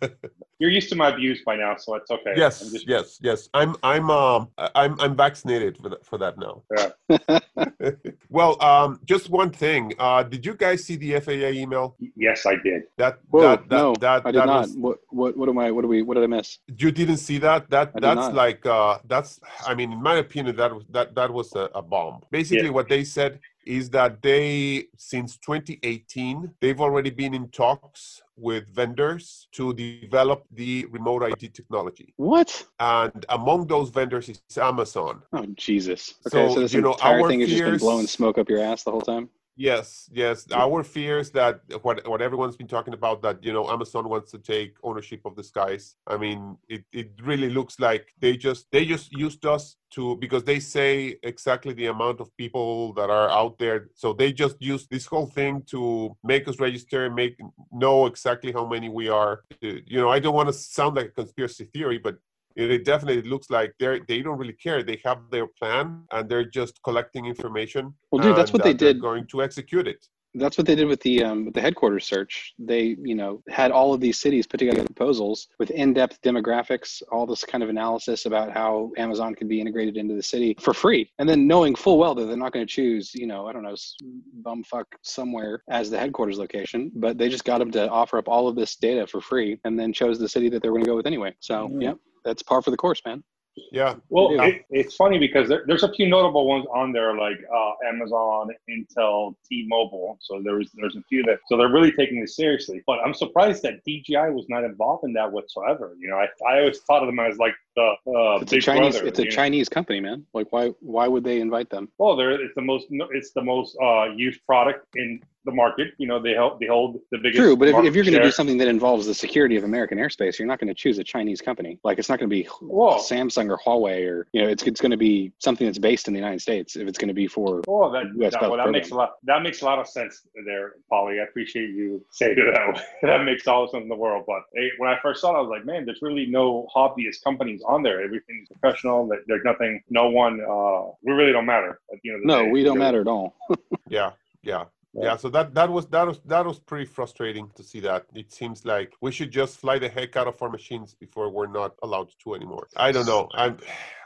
[SPEAKER 3] uh, you're used to my views by now, so it's okay.
[SPEAKER 2] yes,
[SPEAKER 3] I'm just,
[SPEAKER 2] yes, yes. I'm I'm um I'm I'm vaccinated for that, for that now.
[SPEAKER 3] Yeah.
[SPEAKER 2] well, um, just one thing. Uh, did you guys see the FAA email?
[SPEAKER 3] Yes, I did.
[SPEAKER 2] That
[SPEAKER 1] Whoa,
[SPEAKER 2] that that,
[SPEAKER 1] no,
[SPEAKER 2] that,
[SPEAKER 1] I did
[SPEAKER 2] that
[SPEAKER 1] not.
[SPEAKER 2] was-
[SPEAKER 1] What what what am I? What do we? What did I miss?
[SPEAKER 2] you didn't see that? That
[SPEAKER 1] I
[SPEAKER 2] that's like uh, that's. I mean, in my opinion, that was that that was a, a bomb. Basically,
[SPEAKER 3] Yeah.
[SPEAKER 2] what they said is that they since 2018 they've already been in talks with vendors to develop the remote ID technology.
[SPEAKER 1] What?
[SPEAKER 2] and among those vendors is Amazon.
[SPEAKER 1] Oh Jesus. Okay, so,
[SPEAKER 2] So,
[SPEAKER 1] this
[SPEAKER 2] you know,
[SPEAKER 1] entire thing has just been blowing smoke up your ass the whole time.
[SPEAKER 2] Yes, yes. Our fears that what what everyone's been talking about that you know Amazon wants to take ownership of the skies. I mean, it, it really looks like they just they just used us to because they say exactly the amount of people that are out there. So they just use this whole thing to make us register, make know exactly how many we are. Uh, you know, I don't want to sound like a conspiracy theory, but it it definitely looks like they're they don't really care. They have their plan and they're just collecting information.
[SPEAKER 1] Well, dude, that's what they
[SPEAKER 2] uh,
[SPEAKER 1] did.
[SPEAKER 2] Going to execute it.
[SPEAKER 1] That's what they did with the um, with the headquarters search. They, you know, had all of these cities put together proposals with in-depth demographics, all this kind of analysis about how Amazon could be integrated into the city for free, and then knowing full well that they're not going to choose, you know, I don't know, s- bumfuck somewhere as the headquarters location, but they just got them to offer up all of this data for free, and then chose the city that they were going to go with anyway. So,
[SPEAKER 3] Mm.
[SPEAKER 1] yeah, that's par for the course, man.
[SPEAKER 2] Yeah.
[SPEAKER 3] Well,
[SPEAKER 1] Yeah.
[SPEAKER 3] it, it's funny because there, there's a few notable ones on there, like uh, Amazon, Intel, T-Mobile. So there's there's a few that so they're really taking this seriously. But I'm surprised that DJI was not involved in that whatsoever. You know, I, I always thought of them as like the uh,
[SPEAKER 1] It's a Chinese.
[SPEAKER 3] brother.
[SPEAKER 1] It's a
[SPEAKER 3] know?
[SPEAKER 1] Chinese company, man. Like, why? Why would they invite them?
[SPEAKER 3] Well, they're it's the most it's the most uh, used product in the market. You know, they help they hold the biggest.
[SPEAKER 1] True, but if, if you're going to do something that involves the security of American airspace, you're not going to choose a Chinese company. Like, it's not going to be
[SPEAKER 3] Well-
[SPEAKER 1] Samsung or Huawei, or you know, it's it's going to be something that's based in the United States. If it's going to be for
[SPEAKER 3] Oh, that,
[SPEAKER 1] US
[SPEAKER 3] that, well, that makes a lot. That makes a lot of sense there, Polly. I appreciate you saying that that makes all the sense in the world. But hey, when I first saw it, I was like, man, there's really no hobbyist companies on there. Everything's professional. There's nothing. No one. Uh, we really don't matter. At the end of the
[SPEAKER 1] no,
[SPEAKER 3] day.
[SPEAKER 1] we don't
[SPEAKER 3] Really.
[SPEAKER 1] matter at all.
[SPEAKER 2] Yeah, yeah,
[SPEAKER 3] Yeah.
[SPEAKER 2] yeah. So that that was that was that was pretty frustrating to see that. It seems like we should just fly the heck out of our machines before we're not allowed to anymore. I don't know. I'm,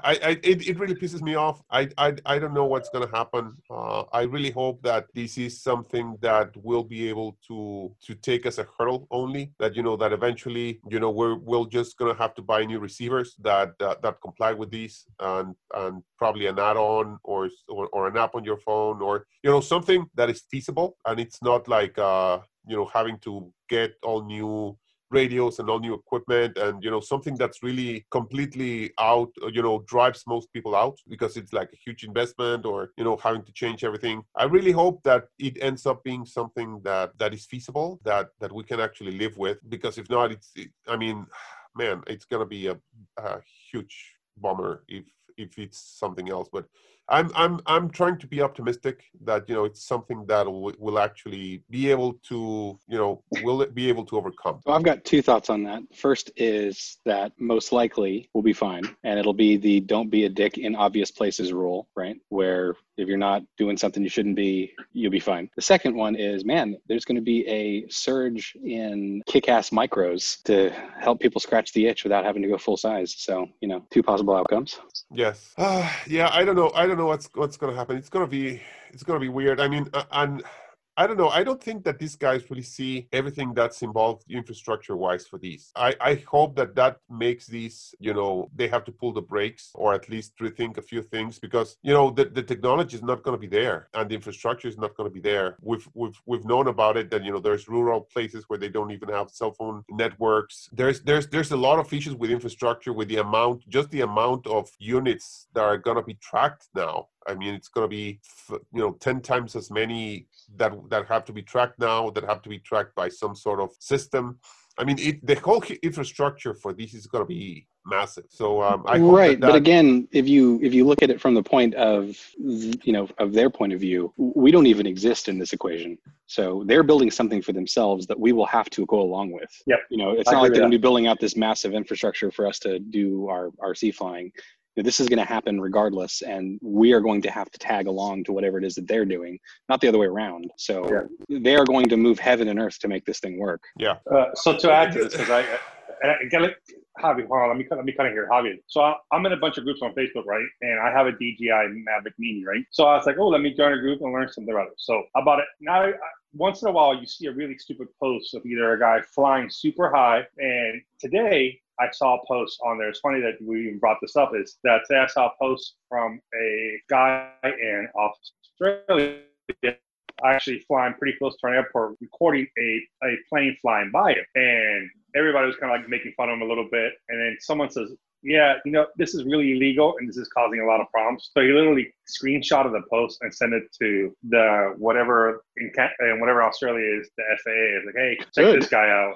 [SPEAKER 2] I, I it, it really pisses me off. I, I I don't know what's gonna happen. Uh, I really hope that this is something that will be able to to take as a hurdle only. That you know that eventually you know we're we're just gonna have to buy new receivers that that, that comply with these and and probably an add-on or, or or an app on your phone or you know something that is feasible. And it's not like uh you know having to get all new radios and all new equipment and you know something that's really completely out uh, you know drives most people out because it's like a huge investment or you know having to change everything. I really hope that it ends up being something that that is feasible that that we can actually live with because if not it's it, i mean man it's gonna be a, a huge bummer if if it's something else but I'm I'm I'm trying to be optimistic that you know it's something that will, will actually be able to you know will it be able to overcome.
[SPEAKER 1] So I've got two thoughts on that. First is that most likely we'll be fine, and it'll be the "don't be a dick in obvious places" rule, right? Where if you're not doing something you shouldn't be, you'll be fine. The second one is, man, there's going to be a surge in kick-ass micros to help people scratch the itch without having to go full size. So you know, two possible outcomes.
[SPEAKER 2] Yes. Uh, yeah. I don't know. I don't know what's what's going to happen. It's going to be it's going to be weird. I mean, uh, and I don't know. I don't think that these guys really see everything that's involved infrastructure wise for these. I, I hope that that makes these, you know, they have to pull the brakes or at least rethink a few things because, you know, the, the technology is not going to be there and the infrastructure is not going to be there. We've, we've, we've known about it that, you know, there's rural places where they don't even have cell phone networks. There's, there's, there's a lot of issues with infrastructure with the amount, just the amount of units that are going to be tracked now. I mean, it's going to be, you know, 10 times as many that that have to be tracked now, that have to be tracked by some sort of system. I mean, it, the whole infrastructure for this is going to be massive. So um, I hope
[SPEAKER 1] right,
[SPEAKER 2] that
[SPEAKER 1] but again, if you if you look at it from the point of you know of their point of view, we don't even exist in this equation. So they're building something for themselves that we will have to go along with.
[SPEAKER 3] Yep.
[SPEAKER 1] You know, it's
[SPEAKER 3] I
[SPEAKER 1] not like they're going to be building out this massive infrastructure for us to do our our sea flying. You know, this is going to happen regardless, and we are going to have to tag along to whatever it is that they're doing, not the other way around. So they are going to move heaven and earth to make this thing work.
[SPEAKER 3] Uh, so to add to this, because I, I, I get it, Javi, hold on, let me cut, let me cut in here, Javi. So I, I'm in a bunch of groups on Facebook, right? And I have a DJI Mavic Mini, right? So I was like, oh, let me join a group and learn something about it. So about it now, I, once in a while, you see a really stupid post of either a guy flying super high, and today I saw a post on there. It's funny that we even brought this up. Is that I saw a post from a guy in Australia actually flying pretty close to an airport, recording a, a plane flying by it. And everybody was kind of like making fun of him a little bit. And then someone says, yeah, you know, this is really illegal and this is causing a lot of problems. So he literally screenshotted the post and sent it to the whatever in and whatever Australia is, the FAA is like, hey, check
[SPEAKER 1] Good.
[SPEAKER 3] this guy out.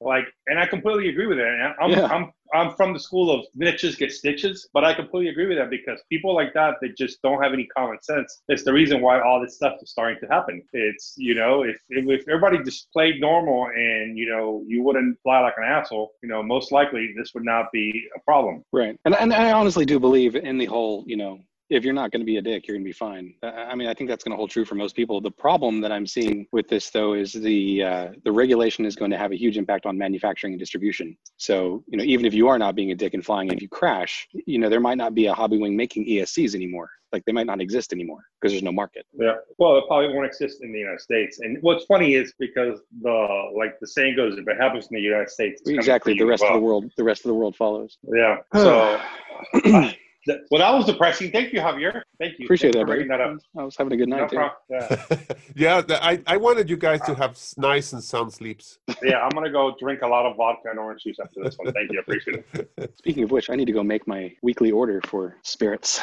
[SPEAKER 3] Like, and I completely agree with it. I'm,
[SPEAKER 1] Yeah.
[SPEAKER 3] I'm, I'm from the school of niches get stitches, but I completely agree with that because people like that, they just don't have any common sense. It's the reason why all this stuff is starting to happen. It's, you know, if, if, if everybody just played normal and, you know, you wouldn't fly like an asshole, you know, most likely this would not be a problem.
[SPEAKER 1] Right. And, and I honestly do believe in the whole, you know, if you're not going to be a dick, you're going to be fine. I mean, I think that's going to hold true for most people. The problem that I'm seeing with this, though, is the uh, the regulation is going to have a huge impact on manufacturing and distribution. So, you know, even if you are not being a dick and flying, if you crash, you know, there might not be a Hobbywing making ESCs anymore. Like they might not exist anymore because there's no market.
[SPEAKER 3] Yeah. Well, it probably won't exist in the United States. And what's funny is because the like the saying goes, if it happens in the United States, it's
[SPEAKER 1] Exactly. The rest
[SPEAKER 3] as
[SPEAKER 1] of the world, the rest of the world follows.
[SPEAKER 3] Yeah. So. th- well, that was depressing. Thank you, Javier. Thank you.
[SPEAKER 1] Appreciate
[SPEAKER 3] Thank
[SPEAKER 1] that,
[SPEAKER 3] you bringing that up.
[SPEAKER 1] I was having a good night. too.
[SPEAKER 3] Yeah.
[SPEAKER 2] yeah, the, I, I wanted you guys to have s- nice and sound sleeps.
[SPEAKER 3] yeah, I'm gonna go drink a lot of vodka and orange juice after this one. Thank you. Appreciate it.
[SPEAKER 1] Speaking of which, I need to go make my weekly order for spirits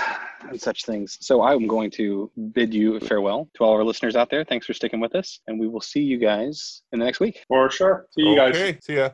[SPEAKER 1] and such things. So I'm going to bid you farewell to all our listeners out there. Thanks for sticking with us, and we will see you guys in the next week.
[SPEAKER 3] For sure. See you guys.
[SPEAKER 2] Okay, see ya.